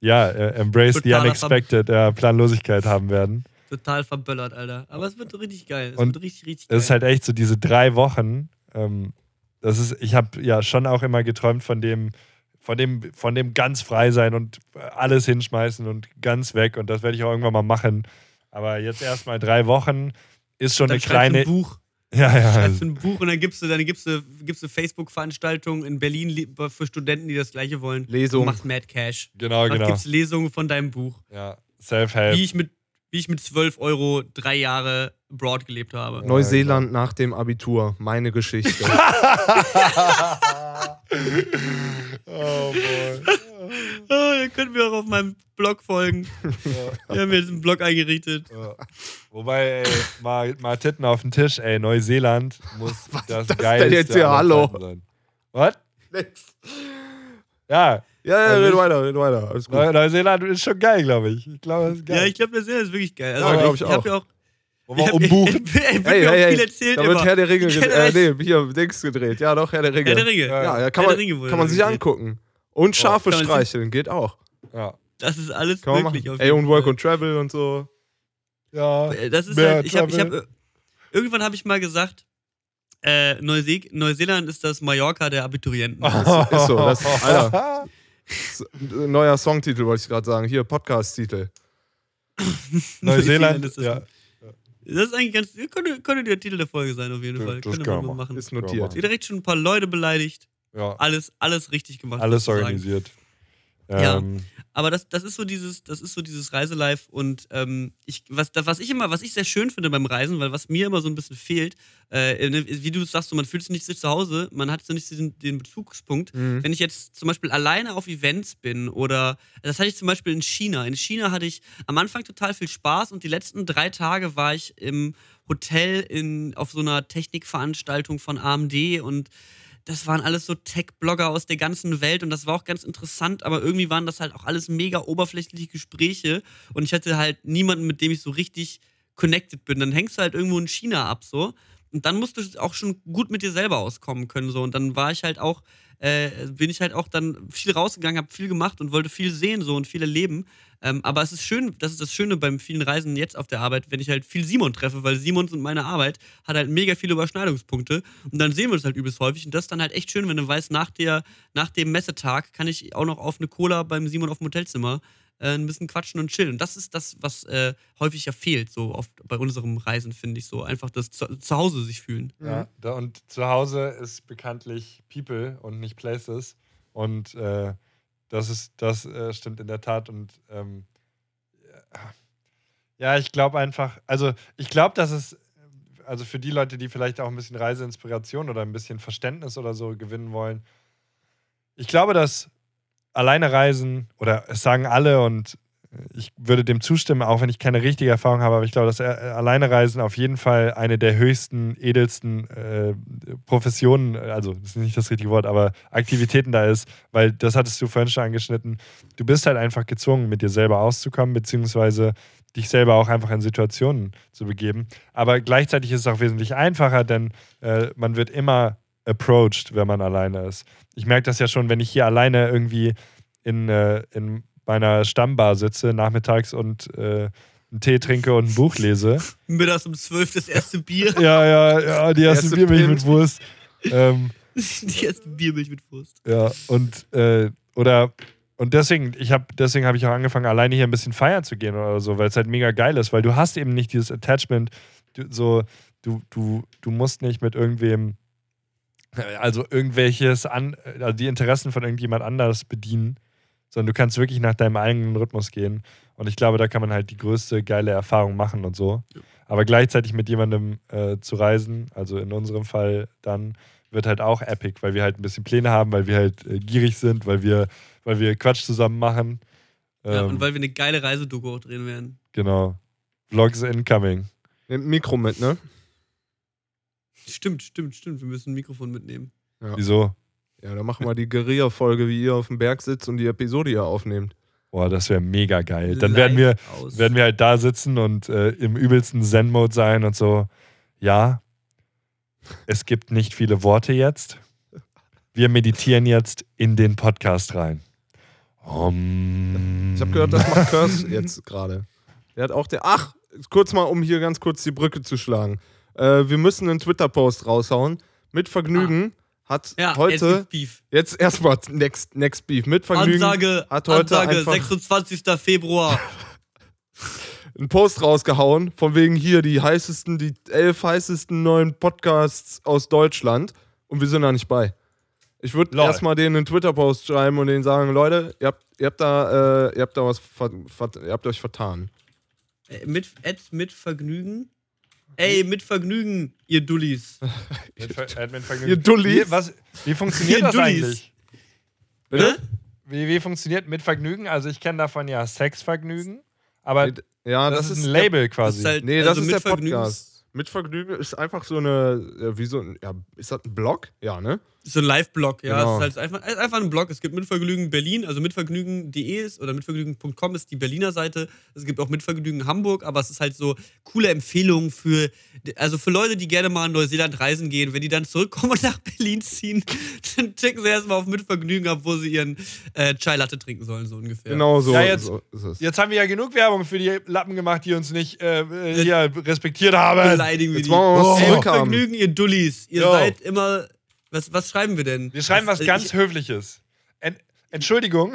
ja, äh, Embrace the Unexpected, äh, Planlosigkeit haben werden. Total verböllert, Alter. Aber es wird richtig geil. Es Und wird richtig, richtig geil. Es ist halt echt so diese drei Wochen. Ähm, das ist, ich habe ja schon auch immer geträumt von dem, von dem, von dem ganz frei sein und alles hinschmeißen und ganz weg. Und das werde ich auch irgendwann mal machen. Aber jetzt erstmal drei Wochen ist schon dann eine kleine. ein Buch. *laughs* Ja, ja. Schreibst ein Buch und dann gibst du, dann gibst du, gibst du Facebook-Veranstaltungen in Berlin li- für Studenten, die das gleiche wollen. Lesung. Du machst Mad Cash. Genau, Dann genau. gibt's Lesungen von deinem Buch. Ja. Self-Help. Wie ich mit wie ich mit 12 Euro drei Jahre abroad gelebt habe. Neuseeland nach dem Abitur. Meine Geschichte. *laughs* oh boy. Ah, ihr könnt mir auch auf meinem Blog folgen. Wir haben jetzt einen Blog eingerichtet. Ja. Wobei, ey, mal, mal Titten auf den Tisch, ey, Neuseeland muss das, das geilste denn jetzt hier? Hallo? Sein. Was? Ja, Ja, ja, Also red weiter, red weiter. Alles gut. Neu Neuseeland ist schon geil, glaube ich. Ich glaube, das ist Ja, geil. ich glaube, der Sinn ist wirklich geil. Also, Ja, glaub ich ich ich habe auch. ja auch. Wollen Ich wir umbuchen? Ich, ich, ich, Hey, hey, viel erzählt da wird immer. Herr der Ringe *laughs* gedreht. Äh, nee, hier, Dings gedreht. Ja, doch, Herr der Ringe. Herr der Ringe. Ja, Ja, ja kann, man, der Ringe kann man sich gedreht. angucken. Und Schafe sich- streicheln, geht auch. Ja. Das ist alles Kann möglich. Ey, jeden und Work Fall. and Travel und so. Ja. Äh, Das ist Mehr halt, ich habe, ich Travel. habe, irgendwann habe ich mal gesagt, äh, Neuse Neuseeland ist das Mallorca der Abiturienten. *laughs* ist so, das- Alter. *laughs* Neuer Songtitel wollte ich gerade sagen. Hier, Podcast-Titel. *laughs* Neuseeland, ist das. ja. Das ist eigentlich ganz. Könnte, könnte der Titel der Folge sein, auf jeden Ja, Fall. das Könnte kann man mal machen. Ist notiert. Ihr direkt schon ein paar Leute beleidigt. ja. Alles, alles richtig gemacht. Alles organisiert. Ja. Aber das, das ist so dieses, das ist so dieses Reiselife und ähm, ich, was, das, was ich immer, was ich sehr schön finde beim Reisen, weil was mir immer so ein bisschen fehlt, äh, wie du sagst, so, man fühlt sich nicht zu Hause, man hat so nicht den, den Bezugspunkt. Mhm. Wenn ich jetzt zum Beispiel alleine auf Events bin oder das hatte ich zum Beispiel in China. In China hatte ich am Anfang total viel Spaß und die letzten drei Tage war ich im Hotel in, auf so einer Technikveranstaltung von AMD und das waren alles so Tech-Blogger aus der ganzen Welt und das war auch ganz interessant, aber irgendwie waren das halt auch alles mega oberflächliche Gespräche und ich hatte halt niemanden, mit dem ich so richtig connected bin. Dann hängst du halt irgendwo in China ab so und dann musst du auch schon gut mit dir selber auskommen können so und dann war ich halt auch, äh, bin ich halt auch dann viel rausgegangen, habe viel gemacht und wollte viel sehen so und viel erleben. Ähm, aber es ist schön, das ist das Schöne beim vielen Reisen jetzt auf der Arbeit, wenn ich halt viel Simon treffe, weil Simons und meine Arbeit hat halt mega viele Überschneidungspunkte und dann sehen wir uns halt übelst häufig und das ist dann halt echt schön, wenn du weißt, nach, der, nach dem Messetag kann ich auch noch auf eine Cola beim Simon auf dem Hotelzimmer äh, ein bisschen quatschen und chillen. Und das ist das, was äh, häufig ja fehlt, so oft bei unserem Reisen, finde ich so. Einfach das zu, zu Hause sich fühlen. Ja, da, und zu Hause ist bekanntlich People und nicht Places. Und äh, das ist, das äh, stimmt in der Tat. Und ähm, ja, ich glaube einfach, also ich glaube, dass es, also für die Leute, die vielleicht auch ein bisschen Reiseinspiration oder ein bisschen Verständnis oder so gewinnen wollen, ich glaube, dass alleine Reisen, oder es sagen alle und ich würde dem zustimmen, auch wenn ich keine richtige Erfahrung habe, aber ich glaube, dass äh, alleine Reisen auf jeden Fall eine der höchsten, edelsten äh, Professionen, also das ist nicht das richtige Wort, aber Aktivitäten da ist, weil das hattest du vorhin schon angeschnitten. Du bist halt einfach gezwungen, mit dir selber auszukommen, beziehungsweise dich selber auch einfach in Situationen zu begeben. Aber gleichzeitig ist es auch wesentlich einfacher, denn äh, man wird immer approached, wenn man alleine ist. Ich merke das ja schon, wenn ich hier alleine irgendwie in, äh, in meiner Stammbar sitze nachmittags und äh, einen Tee trinke und ein Buch lese. *laughs* Mittags um 12 das erste Bier. *laughs* Ja, ja, ja, die erste Erste Biermilch mit Wurst. Ähm, *laughs* Die erste Biermilch mit Wurst. ja, und äh, oder und deswegen, ich habe deswegen habe ich auch angefangen, alleine hier ein bisschen feiern zu gehen oder so, weil es halt mega geil ist, weil du hast eben nicht dieses Attachment, du, so du du du musst nicht mit irgendwem also irgendwelches an also die Interessen von irgendjemand anders bedienen, sondern du kannst wirklich nach deinem eigenen Rhythmus gehen und ich glaube, da kann man halt die größte geile Erfahrung machen und so. Aber gleichzeitig mit jemandem äh, zu reisen, also in unserem Fall dann wird halt auch epic, weil wir halt ein bisschen Pläne haben, weil wir halt äh, gierig sind, weil wir, weil wir Quatsch zusammen machen. Ja, Ähm, und weil wir eine geile Reisedoku auch drehen werden. genau. Vlogs incoming. Ein Mikro mit, ne? Stimmt, stimmt, stimmt. Wir müssen ein Mikrofon mitnehmen. Ja. Wieso? Ja, dann machen wir die Guerilla-Folge, wie ihr auf dem Berg sitzt und die Episode hier aufnehmt. Boah, das wäre mega geil. Dann werden wir, aus. werden wir halt da sitzen und äh, im übelsten Zen-Mode sein und so. Ja, es gibt nicht viele Worte jetzt. Wir meditieren jetzt in den Podcast rein. Um, Ich habe gehört, das macht Curse jetzt gerade. Der hat auch der. Ach, kurz mal, um hier ganz kurz die Brücke zu schlagen. Äh, wir müssen einen Twitter-Post raushauen. Mit Vergnügen hat ja, heute. jetzt gibt's Beef. Jetzt erstmal Next, Next Beef. Mit Vergnügen Ansage, hat heute Ansage einfach 26. Februar. *laughs* einen Post rausgehauen, von wegen hier die heißesten, die elf heißesten neuen Podcasts aus Deutschland. Und wir sind da nicht bei. Ich würde erstmal denen einen Twitter-Post schreiben und denen sagen, Leute, ihr habt, ihr habt da, äh, ihr habt da was, ver, ver, ihr habt euch vertan. Äh, mit, mit Vergnügen. Ey, mit Vergnügen, ihr Dullis. *laughs* Mit Ver Vergnügen. Ihr Dullis. Wie, was, wie funktioniert Ihr das Dullis. eigentlich? Bitte? Wie, wie funktioniert mit Vergnügen? Also ich kenne davon ja Sexvergnügen, aber Nee, Ja, das, ist ein der- Label Das quasi. halt, Nee, das also ist mit der Vergnügen Podcast. Mit Vergnügen ist einfach so eine, wie so ein, ja, ist das ein Blog? Ja, ne? Ist so ein Live-Blog, ja. Genau. Es ist halt einfach, einfach ein Blog. Es gibt Mitvergnügen Berlin, also mitvergnügen.de ist oder mitvergnügen.com ist die Berliner Seite. Es gibt auch Mitvergnügen Hamburg, aber es ist halt so coole Empfehlungen für, also für Leute, die gerne mal in Neuseeland reisen gehen. Wenn die dann zurückkommen und nach Berlin ziehen, *laughs* dann checken sie erstmal auf Mitvergnügen ab, wo sie ihren äh, Chai Latte trinken sollen, so ungefähr. Genau so, Ja, jetzt- so ist es. Jetzt haben wir ja genug Werbung für die Lappen gemacht, die uns nicht äh, hier respektiert haben. Beleidigen wir Jetzt die. wir was Ey, zurückhaben. Vergnügen, ihr Dullis. Ihr Jo. seid immer. Was, was schreiben wir denn? Wir schreiben was äh, ganz ich- Höfliches. Ent Entschuldigung.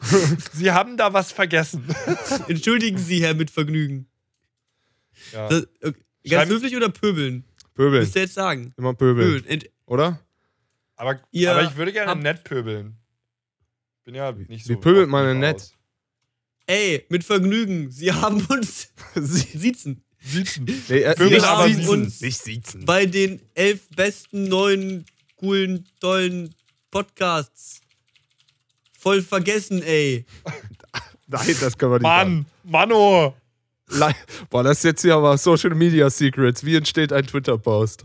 *laughs* Sie haben da was vergessen. *laughs* Entschuldigen Sie, Herr mit Vergnügen. Ja. Das, okay. Ganz Schreiben- höflich oder pöbeln? Pöbeln. Müsst ihr jetzt sagen. Immer pöbeln. Pöbeln. Ent Oder? Aber, Ihr aber ich würde gerne nett pöbeln. Bin ja nicht so. wie pöbelt man denn nett? Ey, mit Vergnügen. Sie haben uns *laughs* Sie- siezen. Siezen. nee, äh, nicht aber siezen. Nicht siezen. Bei den elf besten, neuen, coolen, tollen Podcasts. Voll vergessen, ey. *laughs* Nein, das können wir nicht Mann, Mano. Boah, das ist jetzt hier aber Social Media Secrets. Wie entsteht ein Twitter-Post?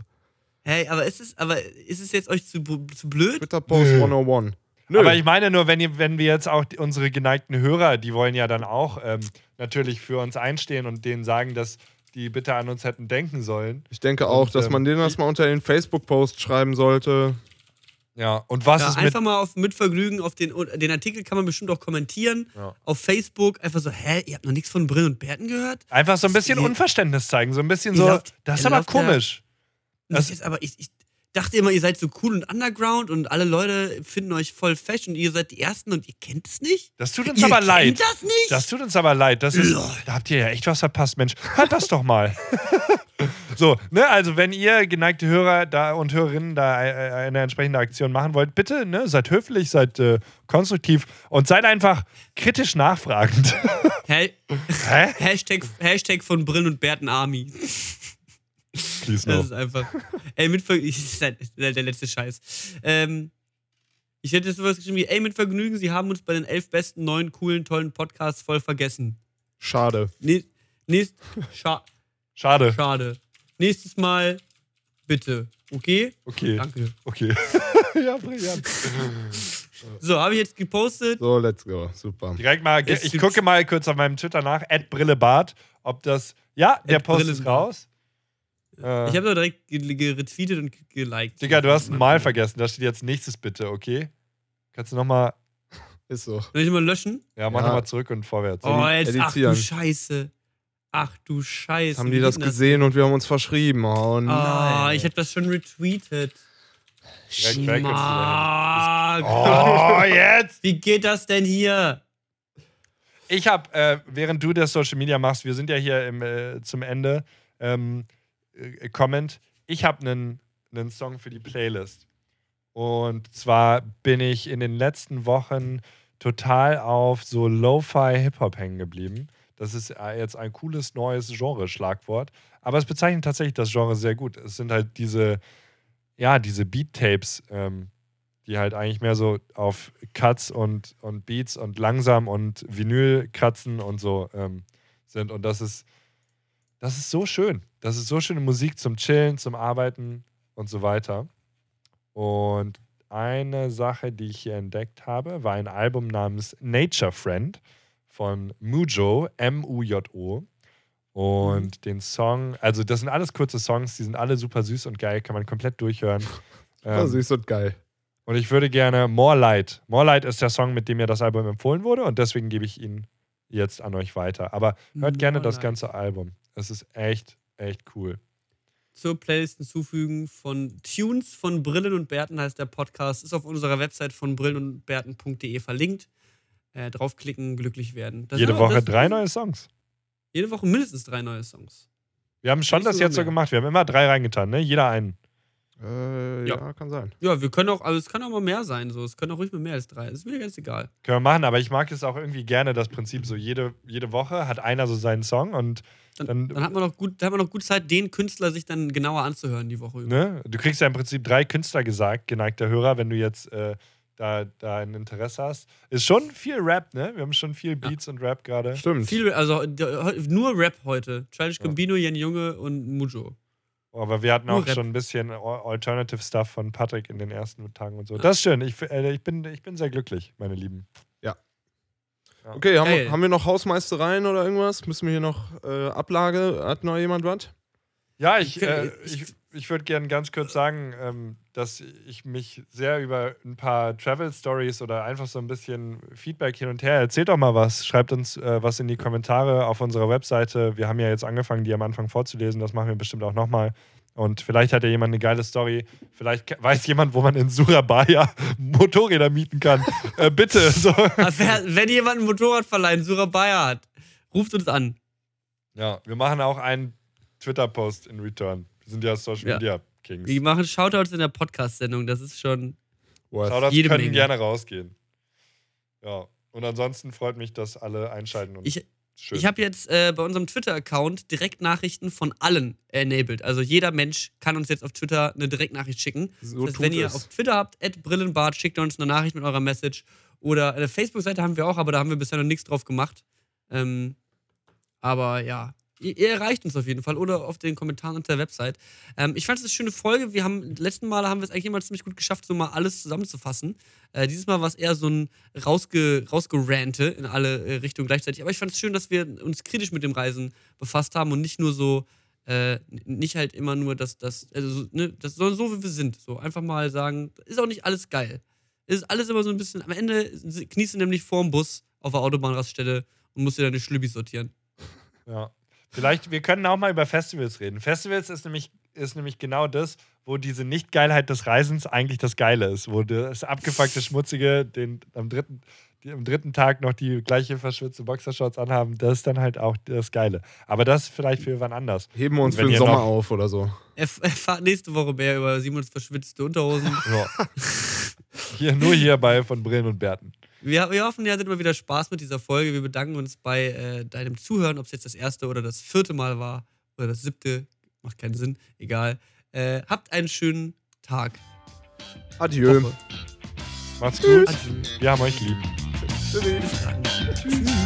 Hey, aber ist es, aber ist es jetzt euch zu, zu blöd? Twitter-Post Nö. 101. Nö. Aber ich meine nur, wenn, ihr, wenn wir jetzt auch unsere geneigten Hörer, die wollen ja dann auch ähm, natürlich für uns einstehen und denen sagen, dass die bitte an uns hätten denken sollen. Ich denke auch, Und, dass ähm, man denen das mal unter den Facebook-Post schreiben sollte. Ja, und was Ja, ist mit. einfach mal auf mit Vergnügen auf den, den Artikel kann man bestimmt auch kommentieren. Ja. Auf Facebook einfach so, hä, ihr habt noch nichts von Brill und Berten gehört? Einfach so ein bisschen Unverständnis zeigen, so ein bisschen so. lauft- das ist aber lauft ja- komisch. Das Das- ist jetzt aber, ich, ich dachte immer, ihr seid so cool und underground und alle Leute finden euch voll fesch und ihr seid die Ersten und ihr kennt es nicht? Das tut uns ihr aber kennt leid. das nicht? Das tut uns aber leid. Das ist, da habt ihr ja echt was verpasst, Mensch. Hört das doch mal. *laughs* so, ne, also wenn ihr geneigte Hörer da und Hörerinnen da äh, eine entsprechende Aktion machen wollt, bitte, ne, seid höflich, seid äh, konstruktiv und seid einfach kritisch nachfragend. *laughs* Hä? Hä? Hashtag, Hashtag von Brill und Berten Army. Please Das ist einfach. Ey, mit Vergnügen. *laughs* Das ist halt der der letzte Scheiß. Ähm, ich hätte sowas geschrieben wie: Ey, mit Vergnügen, Sie haben uns bei den elf besten, neuen, coolen, tollen Podcasts voll vergessen. Schade. Nee, nächst, scha Schade. schade. Nächstes Mal bitte. Okay? Okay. Danke. Okay. *laughs* ja, brillant. *laughs* So, habe ich jetzt gepostet. So, let's go. Super. Direkt mal, ich gucke mal kurz auf meinem Twitter nach, Brillebart, ob das. Ja, der At Post ist Brillebart. raus. Äh, Ich habe doch direkt retweetet und ge- geliked. Digga, du hast ein Mal vergessen. Da steht jetzt nächstes bitte, okay? Kannst du nochmal. Ist so. Soll ich mal löschen? Ja, mach Ja. nochmal zurück und vorwärts. Oh, jetzt, ach du. Scheiße. Ach du Scheiße. Haben die das gesehen und wir haben uns verschrieben. Oh nein. Ah, ich hätte das schon retweetet. Direkt weg. Oh, *laughs* jetzt! Wie geht das denn hier? Ich habe, äh, während du das Social Media machst, wir sind ja hier im, äh, zum Ende, ähm, äh, Comment, ich habe einen einen Song für die Playlist. Und zwar bin ich in den letzten Wochen total auf so Lo-Fi Hip-Hop hängen geblieben. Das ist äh, jetzt ein cooles neues Genre-Schlagwort. Aber es bezeichnet tatsächlich das Genre sehr gut. Es sind halt diese, ja, diese Beat-Tapes, ähm, die halt eigentlich mehr so auf Cuts und, und Beats und langsam und Vinyl kratzen und so ähm, sind. Und das ist, das ist so schön. Das ist so schöne Musik zum Chillen, zum Arbeiten und so weiter. Und eine Sache, die ich hier entdeckt habe, war ein Album namens Nature Friend von Mujo, M-U-J-O. Und den Song, also das sind alles kurze Songs, die sind alle super süß und geil, kann man komplett durchhören. *laughs* Oh, Ähm, süß und geil. und ich würde gerne More Light. More Light ist der Song, mit dem mir das Album empfohlen wurde und deswegen gebe ich ihn jetzt an euch weiter. Aber hört gerne More das Light. ganze Album. Es ist echt, echt cool. Zur Playlist hinzufügen von Tunes von Brillen und Bärten heißt der Podcast. Ist auf unserer Website von brillenundbärten.de verlinkt. Äh, draufklicken, glücklich werden. Das Jede Woche das- drei neue Songs. Jede Woche mindestens drei neue Songs. Wir haben schon das jetzt so gemacht. Wir haben immer drei reingetan, ne? Jeder einen. Äh, ja. Ja. kann sein. Ja, wir können auch, also es kann auch mal mehr sein. So. Es können auch ruhig mal mehr als drei. Ist mir ganz egal. Können wir machen, aber ich mag es auch irgendwie gerne, das Prinzip so jede, jede Woche hat einer so seinen Song und Dann, Dann- dann, hat man noch gut, dann hat man noch gut Zeit, den Künstler sich dann genauer anzuhören die Woche über. ne? du kriegst ja im Prinzip drei Künstler gesagt, geneigter Hörer, wenn du jetzt äh, da, da ein Interesse hast. Ist schon viel Rap, ne? Wir haben schon viel Beats und Rap gerade. Stimmt. Viel, also nur Rap heute. Childish Ja. Gambino, Jen Junge und Mujo. Aber wir hatten auch schon ein bisschen Al- Alternative Stuff von Patrick in den ersten Tagen und so. Das ist schön. Ich, äh, ich, bin, ich bin sehr glücklich, meine Lieben. Okay, haben, Geil. wir- haben wir noch Hausmeistereien oder irgendwas? Müssen wir hier noch äh, Ablage? Hat noch jemand was? Ja, ich, Ich- äh, ich- ich, würde gerne ganz kurz sagen, ähm, dass ich mich sehr über ein paar Travel-Stories oder einfach so ein bisschen Feedback hin und her. Erzählt doch mal was. Schreibt uns äh, was in die Kommentare auf unserer Webseite. Wir haben ja jetzt angefangen, die am Anfang vorzulesen. Das machen wir bestimmt auch nochmal. Und vielleicht hat ja jemand eine geile Story. Vielleicht weiß jemand, wo man in Surabaya *laughs* Motorräder mieten kann. äh, bitte. *laughs* So. Also, Wenn jemand ein Motorradverleih in Surabaya hat, ruft uns an. Ja, wir machen auch einen Twitter-Post in Return. Wir sind ja Social Ja. Media Kings. Wir machen Shoutouts in der Podcast-Sendung. Das ist schon. Worth. Shoutouts jede können Menge. gerne rausgehen. Ja. Und ansonsten freut mich, dass alle einschalten. Und Ich, schön. ich habe jetzt äh, bei unserem Twitter-Account Direktnachrichten von allen enabled. Also jeder Mensch kann uns jetzt auf Twitter eine Direktnachricht schicken. So das heißt, wenn ihr es. auf Twitter habt, Brillenbart, schickt uns eine Nachricht mit eurer Message. Oder eine Facebook-Seite haben wir auch, aber da haben wir bisher noch nichts drauf gemacht. Ähm, aber ja, ihr, ihr erreicht uns auf jeden Fall oder auf den Kommentaren unter der Website. Ähm, ich fand es eine schöne Folge. Wir haben, letzten Mal haben wir es eigentlich immer ziemlich gut geschafft, so mal alles zusammenzufassen. Äh, dieses Mal war es eher so ein rausge, rausgerante in alle äh, Richtungen gleichzeitig. Aber ich fand es schön, dass wir uns kritisch mit dem Reisen befasst haben und nicht nur so, äh, nicht halt immer nur das, das, also, so, ne, das sondern so, wie wir sind. So einfach mal sagen, ist auch nicht alles geil. Ist alles immer so ein bisschen, am Ende kniest du nämlich vorm Bus auf der Autobahnraststätte und musst dir deine Schlübbis sortieren. Ja. Vielleicht, wir können auch mal über Festivals reden. Festivals ist nämlich, ist nämlich genau das, wo diese Nicht-Geilheit des Reisens eigentlich das Geile ist. Wo das abgefuckte, schmutzige, den am dritten, die am dritten Tag noch die gleiche verschwitzte Boxershorts anhaben, das ist dann halt auch das Geile. Aber das vielleicht für wann anders. Heben wir uns für den Sommer auf oder so. Erf erfahrt nächste Woche mehr über Simons verschwitzte Unterhosen. Ja. hier, nur hier bei von Brillen und Bärten. Wir, wir hoffen, ihr hattet immer wieder Spaß mit dieser Folge. Wir bedanken uns bei äh, deinem Zuhören, ob es jetzt das erste oder das vierte Mal war oder das siebte. Macht keinen Sinn, egal. Äh, habt einen schönen Tag. Adieu. Woche. Macht's gut. Adieu. Wir haben euch lieb. Tschüssi. Bis dann. Tschüss.